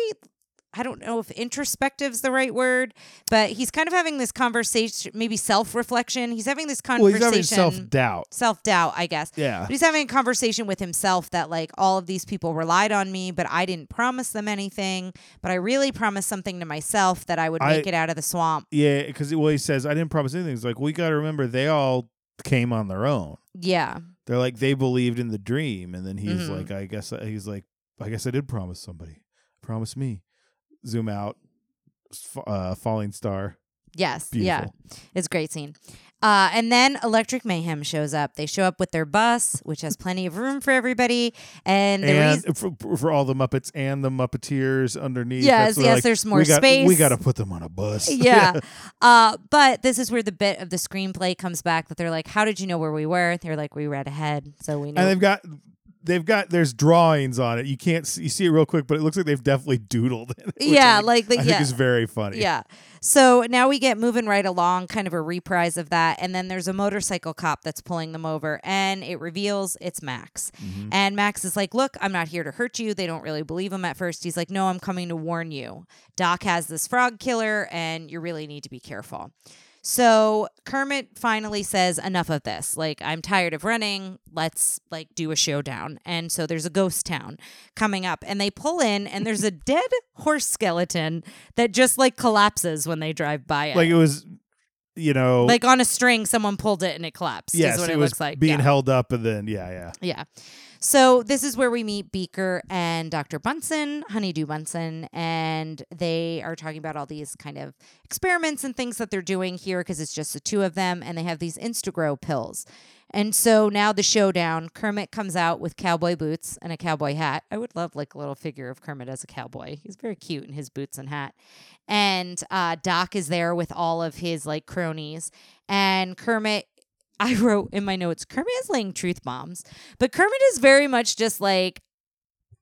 I don't know if introspective is the right word, but he's kind of having this conversation, maybe self-reflection. He's having this Well, conversation, he's having self doubt. self-doubt, I guess. Yeah. But he's having a conversation with himself that like all of these people relied on me, but I didn't promise them anything. But I really promised something to myself that I would I- make it out of the swamp. Yeah, because well, he says, "I didn't promise anything." It's like, we got to remember they all came on their own. Yeah. They're like they believed in the dream, and then he's Mhm. like, "I guess he's like, I guess I did promise somebody. Promise me." Zoom out, uh, falling star. Yes. Beautiful. Yeah. It's a great scene. Uh, and then Electric Mayhem shows up. They show up with their bus, which has plenty of room for everybody. And and reason, for, for all the Muppets and the Muppeteers underneath. Yes, that's yes, like, there's more we got, We got to put them on a bus. yeah. Uh, but this is where the bit of the screenplay comes back that they're like, "How did you know where we were?" They're like, "We read ahead, so we knew." and they've got they've got there's drawings on it. You can't see, you see it real quick, but it looks like they've definitely doodled it. yeah, I, like the I yeah. think is very funny. Yeah. So now we get moving right along, kind of a reprise of that. And then there's a motorcycle cop that's pulling them over, and it reveals it's Max. Mhm. And Max is like, Look, I'm not here to hurt you. They don't really believe him at first. He's like, No, I'm coming to warn you. Doc has this frog killer, and you really need to be careful. So Kermit finally says, Enough of this. Like, I'm tired of running. Let's like do a showdown. And so there's a ghost town coming up, and they pull in, and there's a dead horse skeleton that just like collapses when they drive by it. Like it was, you know, Like on a string, someone pulled it and it collapsed. yes, is what it, it was looks like. being yeah. held up, and then yeah, yeah. Yeah. So this is where we meet Beaker and Dr. Bunsen, Honeydew Bunsen, and they are talking about all these kind of experiments and things that they're doing here because it's just the two of them, and they have these Instagrow pills. And so now the showdown, Kermit comes out with cowboy boots and a cowboy hat. I would love like a little figure of Kermit as a cowboy. He's very cute in his boots and hat. And uh, Doc is there with all of his like cronies. And Kermit I wrote in my notes, Kermit is laying truth bombs, but Kermit is very much just like,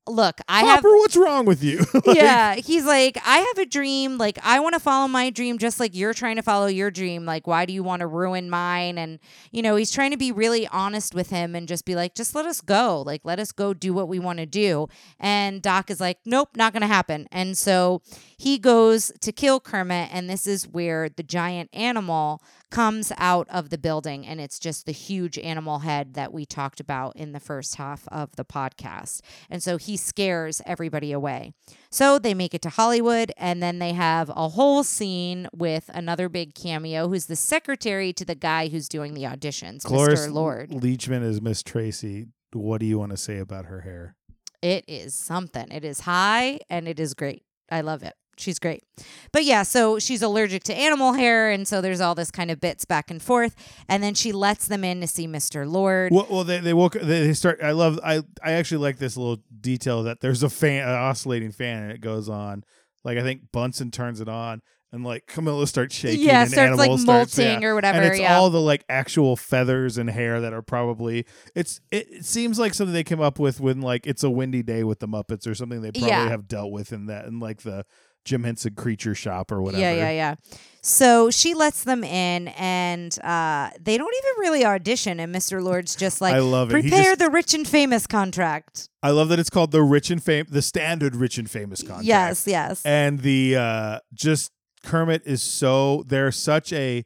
look, I have. Hopper, what's wrong with you? Like, yeah, he's like, I have a dream. Like, I want to follow my dream just like you're trying to follow your dream. Like, why do you want to ruin mine? And, you know, he's trying to be really honest with him and just be like, just let us go. Like, let us go do what we want to do. And Doc is like, nope, not going to happen. And so he goes to kill Kermit. And this is where the giant animal comes out of the building and it's just the huge animal head that we talked about in the first half of the podcast. And so he scares everybody away. So they make it to Hollywood and then they have a whole scene with another big cameo who's the secretary to the guy who's doing the auditions, Cloris Mr. Lord. Leachman is Miss Tracy. What do you want to say about her hair? It is something. It is high and it is great. I love it. She's great. But yeah, so she's allergic to animal hair, and so there's all this kind of bits back and forth, and then she lets them in to see Mr. Lord. Well, well they they woke they, they start. I love. I I actually like this little detail that there's a fan, an oscillating fan, and it goes on. Like I think Bunsen turns it on, and like Camilla starts shaking. yeah, and starts like animals molting starts, yeah. or whatever. and it's yeah, all the like actual feathers and hair that are probably it's it, it seems like something they came up with when like it's a windy day with the Muppets or something they probably Yeah. have dealt with in that and like the Jim Henson creature shop or whatever. Yeah, yeah, yeah. So she lets them in, and uh, they don't even really audition. And Mr. Lord's just like, I love it. He prepare just- the rich and famous contract. I love that it's called the rich and fame the standard rich and famous contract. Yes, yes. and the uh just Kermit is so they're such a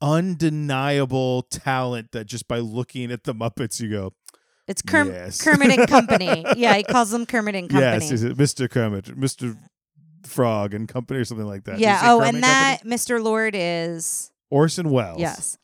undeniable talent that just by looking at the Muppets you go It's Kerm- Yes. Kermit and Company. yeah, he calls them Kermit and Company. yes is it Mr. Kermit Mr. Frog and Company or something like that yeah. Oh, Kermit and that Mr. Lord is Orson Welles yes.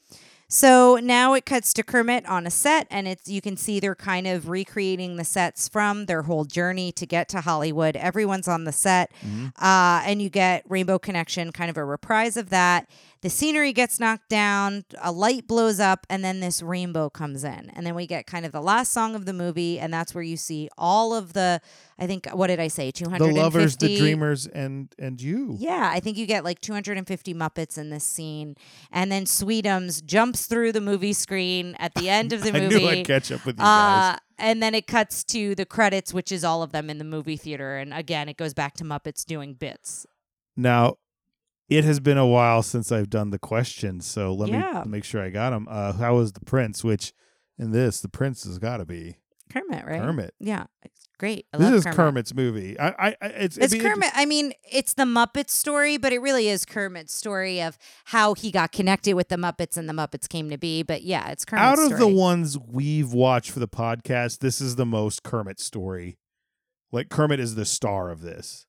So now it cuts to Kermit on a set, and it's you can see they're kind of recreating the sets from their whole journey to get to Hollywood. Everyone's on the set, Mm-hmm. uh, and you get Rainbow Connection, kind of a reprise of that. The scenery gets knocked down, a light blows up, and then this rainbow comes in, and then we get kind of the last song of the movie, and that's where you see all of the. I think what did I say? Two the lovers the dreamers and and you yeah, I think you get like 250 Muppets in this scene. And then Sweetums jumps through the movie screen at the end of the I movie. knew I'd catch up with you guys Uh, and then it cuts to the credits, which is all of them in the movie theater. And again, it goes back to Muppets doing bits. now it has been a while since I've done the questions so let Yeah. me make sure I got them uh how was the prince which in this the prince has got to be Kermit, right? Kermit Yeah, it's great. I This is Kermit. Kermit's movie. I, I, I it's It's Kermit. I mean, it's the Muppets story, but it really is Kermit's story of how he got connected with the Muppets and the Muppets came to be. But yeah, it's Kermit's Out of the ones we've watched for the podcast, this is the most Kermit story. Like Kermit is the star of this.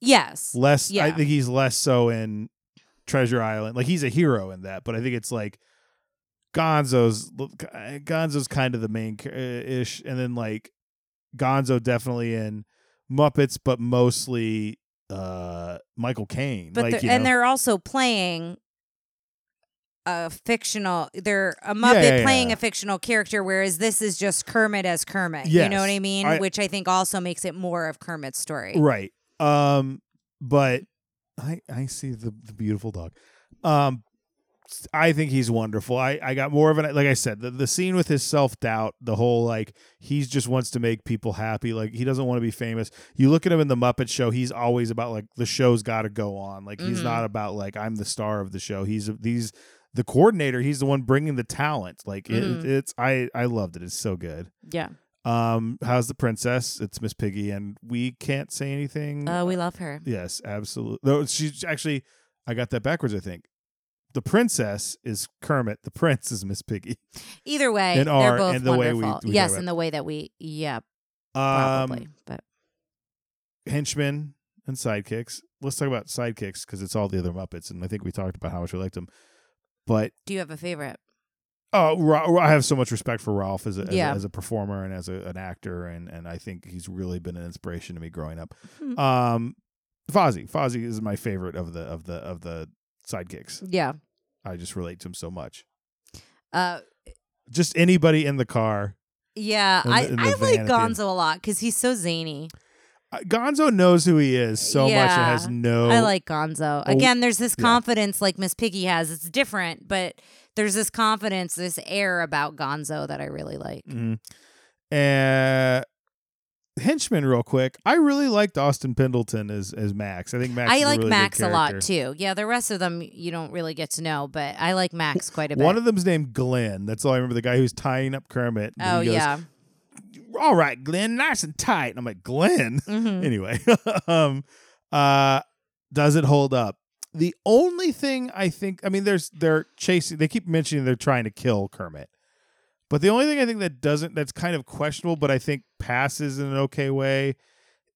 Yes, Less, I think he's less so in Treasure Island. Like he's a hero in that, but I think it's like Gonzo's. Gonzo's kind of the main ish, and then like Gonzo definitely in Muppets, but mostly uh Michael Caine. but like, they're, you and they're also playing a fictional they're a muppet yeah, playing yeah. a fictional character whereas this is just kermit as kermit you know what i mean I- which i think also makes it more of kermit's story Right. Um but I I see the the beautiful dog. Um I think he's wonderful. I I got more of an like I said, the, the scene with his self-doubt, the whole like he's just wants to make people happy, like he doesn't want to be famous. You look at him in the Muppet show, he's always about like the show's got to go on. Like he's Mhm. not about like I'm the star of the show. He's these the coordinator, he's the one bringing the talent. Like Mhm. it, it's I I loved it. It's so good. yeah Um, how's the princess? It's Miss Piggy, and we can't say anything. uh, we love her yes, absolutely. No, she's actually. I got that backwards. I think the princess is Kermit. The prince is Miss Piggy. either way they're both the way we- wonderful we yes in the way that we yeah Um, probably but henchmen and sidekicks. Let's talk about sidekicks because it's all the other Muppets, and I think we talked about how much we liked them. But do you have a favorite oh, I have so much respect for Rolf as a, as, a, as a performer and as a, an actor, and and I think he's really been an inspiration to me growing up. Hmm. Um, Fozzie. Fozzie is my favorite of the of the of the sidekicks. yeah I just relate to him so much. uh Just anybody in the car. yeah In the- i in the i van like at the end. gonzo a lot because he's so zany Uh, Gonzo knows who he is so much and has no. I like Gonzo. Oh, Again, there's this yeah. confidence like Miss Piggy has. It's different, but there's this confidence, this air about Gonzo that I really like. Mhm. Uh, henchman, real quick. I really liked Austin Pendleton as as Max. I think Max. is I a like really good Max a lot too. Yeah, the rest of them you don't really get to know, but I like Max quite a bit. One of them's named Glenn. That's all I remember. The guy who's tying up Kermit. oh goes, yeah. All right, Glenn, nice and tight. And I'm like, Glenn. hmm anyway um uh does it hold up the only thing i think i mean there's they're chasing they keep mentioning they're trying to kill kermit but the only thing i think that doesn't that's kind of questionable but i think passes in an okay way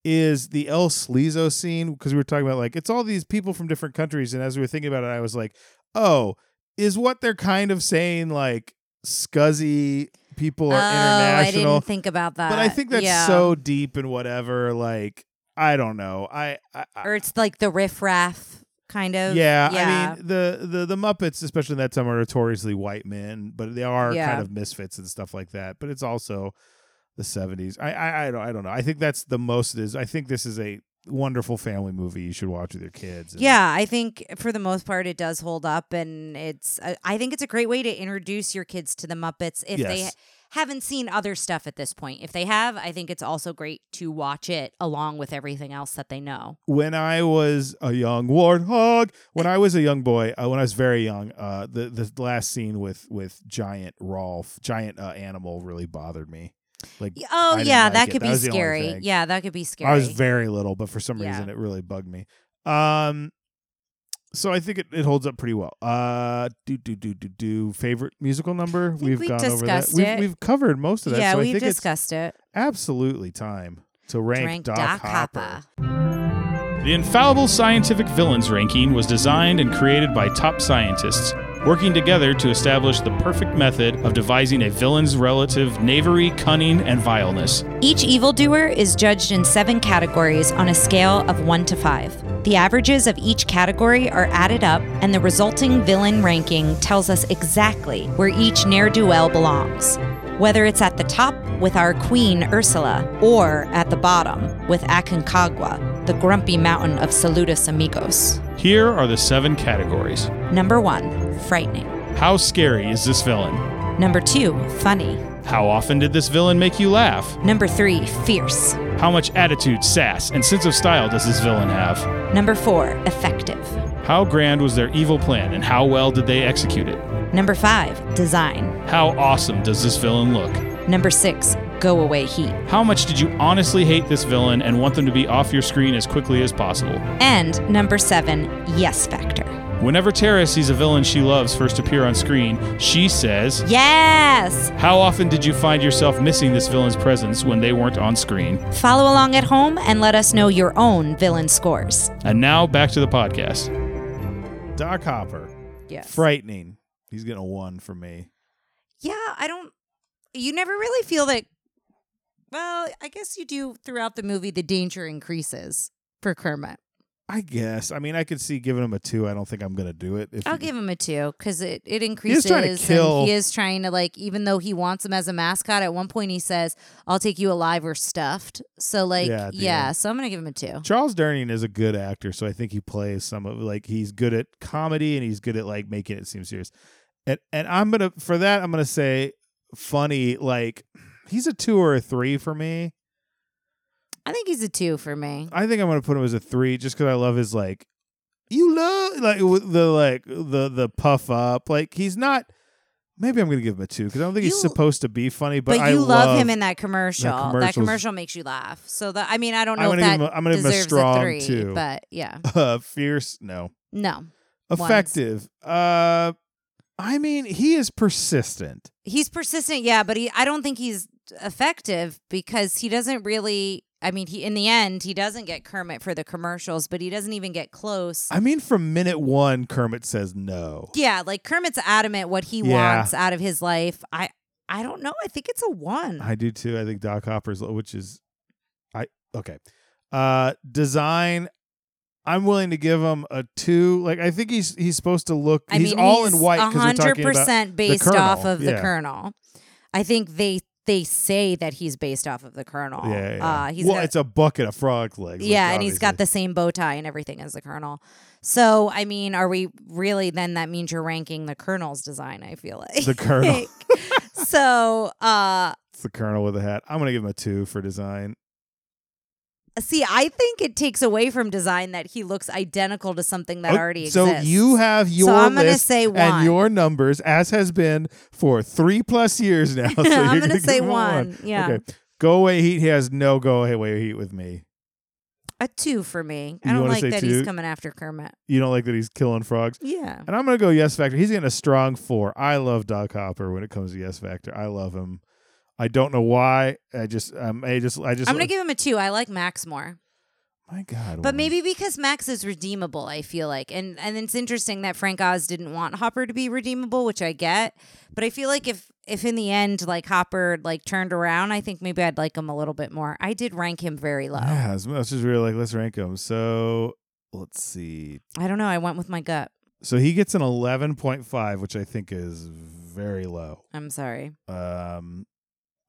is the El Sleazo scene because we were talking about like it's all these people from different countries and as we were thinking about it I was like oh is what they're kind of saying like scuzzy people are oh, I international didn't think about that. but I think that's yeah. so deep and whatever. Like, I don't know. I, I, I or it's like the riff raff kind of. yeah, yeah. I mean the, the the Muppets, especially in that time, are notoriously white men, but they are Yeah. kind of misfits and stuff like that. But it's also the seventies. I, I I don't I don't know. I think that's the most it is. I think this is a wonderful family movie you should watch with your kids. Yeah, I think for the most part it does hold up, and it's. I- I think it's a great way to introduce your kids to the Muppets if they Yes. Haven't seen other stuff at this point. If they have, I think it's also great to watch it along with everything else that they know. when I was a young warthog, when I was a young boy, uh, when I was very young, uh, the the last scene with with giant Rolf, giant uh, animal, really bothered me. Like, Oh yeah, like that it. could That be was the only scary. Yeah, that could be scary. I was very little, but for some Yeah. reason, it really bugged me. Um, so I think it, it holds up pretty well. Uh, do do do do do favorite musical number? think We've we gone over that. discussed We've it. we've covered most of that. yeah, so we've think discussed it. absolutely time to rank, Rank Doc, Doc Hopper. Hopper. The Infallible Scientific Villains ranking was designed and created by top scientists, working together to establish the perfect method of devising a villain's relative knavery, cunning, and vileness. Each evildoer is judged in seven categories on a scale of 1 to 5. The averages of each category are added up, and the resulting villain ranking tells us exactly where each ne'er do well belongs. Whether it's at the top with our queen Ursula, or at the bottom with Aconcagua, the grumpy mountain of Saludos Amigos. Here are the seven categories. Number 1, frightening. How scary is this villain? Number 2, funny. How often did this villain make you laugh? Number 3, fierce. How much attitude, sass, and sense of style does this villain have? Number 4, effective. How grand was their evil plan and how well did they execute it? Number 5, design. How awesome does this villain look? Number 6, go away heat. How much did you honestly hate this villain and want them to be off your screen as quickly as possible? And number 7, yes factor. Whenever Tara sees a villain she loves first appear on screen, she says, Yes! How often did you find yourself missing this villain's presence when they weren't on screen? Follow along at home and let us know your own villain scores. And now back to the podcast. Doc Hopper, Yes. frightening. He's getting a one from me. Yeah, I don't. You never really feel that. Well, I guess you do throughout the movie. The danger increases for Kermit. I guess. I mean, I could see giving him a two. I don't think I'm gonna do it. If I'll you- give him a two because it, it is increases. trying to kill- he is trying to like, even though he wants him as a mascot. At one point, he says, "I'll take you alive or stuffed." So like, Yeah, yeah. at the end. so I'm gonna give him a two. Charles Durning is a good actor, so I think he plays some of like he's good at comedy and he's good at like making it seem serious. And and I'm gonna for that I'm gonna say funny like he's a two or a three for me. I think he's a two for me. I think I'm gonna put him as a three just because I love his like you love like the like the the puff up like he's not. Maybe I'm gonna give him a two because I don't think he's supposed to be funny, but, But, I you love, him in that commercial. That commercial makes you laugh. So that I mean, I don't know I'm if that a- I'm gonna give him a strong three, two. but yeah, uh, fierce. No, no, effective. Uh, I mean, he is persistent. he's persistent. Yeah, but he, I don't think he's effective because he doesn't really. I mean, he in the end he doesn't get Kermit for the commercials, but he doesn't even get close. I mean, from minute one, Kermit says no. yeah, like Kermit's adamant what he Yeah. wants out of his life. I I don't know. I think it's a one. I do too. I think Doc Hopper's, which is, I okay. Uh, design. I'm willing to give him a two. Like I think he's he's supposed to look. I he's mean, all he's in white hundred talking about. percent based off of the. Colonel. I think they they say that he's based off of the Colonel. Yeah, yeah. Uh, he's well, got, it's a bucket of frog legs. yeah, and he's got the same bow tie and everything as the Colonel. So I mean, are we really? Then that means you're ranking the Colonel's design. I feel like The Colonel. so uh It's the Colonel with a hat. I'm gonna give him a two for design. See, I think it takes away from design that he looks identical to something that Oh, already so exists. So you have your I'm gonna list say one. and your numbers, as has been for three plus years now. So I'm gonna gonna say a one, yeah. Okay. Go away heat. He has no go away heat with me. a two for me. I You don't like that two? he's coming after Kermit. You don't like that he's killing frogs. Yeah. And I'm gonna go yes factor. He's getting a strong four. I love Doc Hopper when it comes to yes factor. I love him. I don't know why. I just um I just I just I'm gonna give him a two. I like Max more. My God. But woman. maybe because Max is redeemable, I feel like. And and it's interesting that Frank Oz didn't want Hopper to be redeemable, which I get. But I feel like if if in the end like Hopper like turned around, I think maybe I'd like him a little bit more. I did rank him very low. Yeah, as much as we were like, let's rank him. So let's see. I don't know. I went with my gut. So he gets an 11.5, which I think is very low. I'm sorry. Um,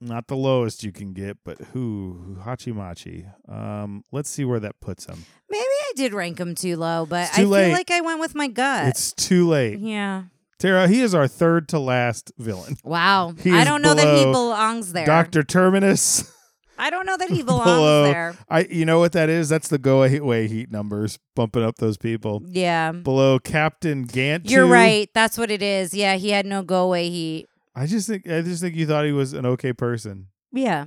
not the lowest you can get, but who Hachimachi. Um, let's see where that puts him. Maybe I did rank him too low, but too I late. feel like I went with my gut. It's too late. yeah. Tara, he is our third to last villain. Wow. I don't know that he belongs there. Doctor Terminus. I don't know that he belongs below. there. I, you know what that is? That's the go away heat numbers bumping up those people. Yeah. Below Captain Gantu. You're right. That's what it is. Yeah, he had no go away heat. I just think I just think you thought he was an okay person. Yeah.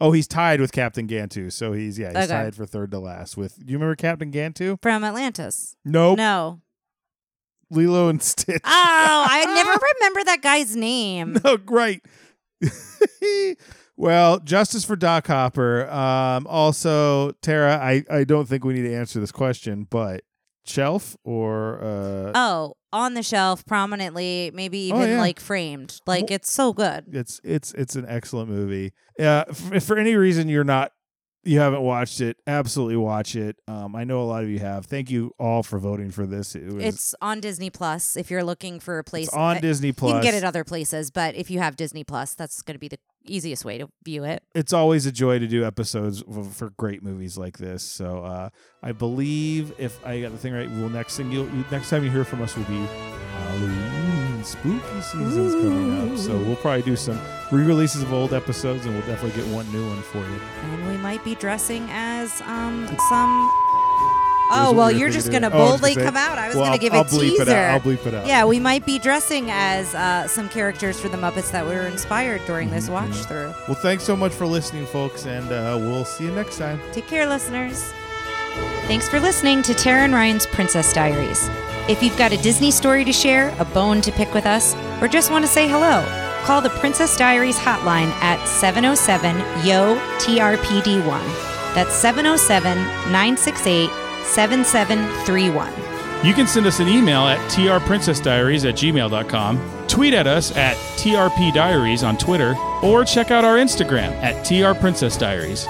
Oh, he's tied with Captain Gantu, so he's yeah, he's Okay. tied for third to last. With do you remember Captain Gantu? From Atlantis. Nope, No. Lilo and Stitch. Oh, I never remember that guy's name. no, great. well, justice for Doc Hopper. Um, also, Tara, I I don't think we need to answer this question, but shelf or uh, Oh, on the shelf prominently, maybe Oh, even yeah. like framed. Like Well- it's so good. it's it's it's an excellent movie. Uh, if for any reason you're not you haven't watched it, absolutely watch it. Um, I know a lot of you have. Thank you all for voting for this. It was It's on Disney Plus if you're looking for a place. it's on uh, Disney Plus. You can get it other places, but if you have Disney Plus, that's going to be the easiest way to view it. it's always a joy to do episodes for great movies like this. So uh, I believe if I got the thing right, we'll next thing you next time you hear from us will be Halloween. Spooky season's coming up, so we'll probably do some re-releases of old episodes, and we'll definitely get one new one for you. And we might be dressing as um some. Oh well, you're just gonna of. Oh, boldly come out. I was well, gonna I'll- give I'll a bleep teaser. it out. I'll bleep it out. Yeah, we might be dressing as uh, some characters for the Muppets that were inspired during this Mhm, watch through. Well, thanks so much for listening, folks, and uh, we'll see you next time. Take care, listeners. Thanks for listening to Tara and Ryan's Princess Diaries. If you've got a Disney story to share, a bone to pick with us, or just want to say hello, call the Princess Diaries hotline at 707 YO TRPD1. That's 707 968 7731. You can send us an email at trprincessdiaries at gmail.com, tweet at us at trpdiaries on Twitter, or check out our Instagram at trprincessdiaries.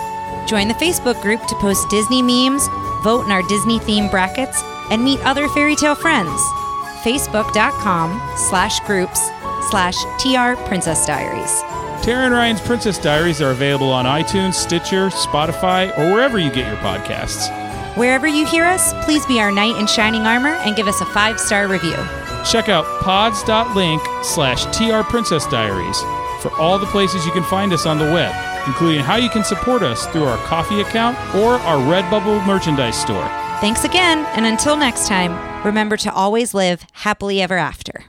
Join the Facebook group to post Disney memes, vote in our Disney theme brackets, and meet other fairy tale friends. Facebook.com slash groups slash TR Princess Diaries. Tara and Ryan's Princess Diaries are available on iTunes, Stitcher, Spotify, or wherever you get your podcasts. Wherever you hear us, please be our knight in shining armor and give us a five star review. Check out pods.link slash trprincessdiaries for all the places you can find us on the web, including how you can support us through our Ko-fi account or our Redbubble merchandise store. Thanks again, and until next time, remember to always live happily ever after.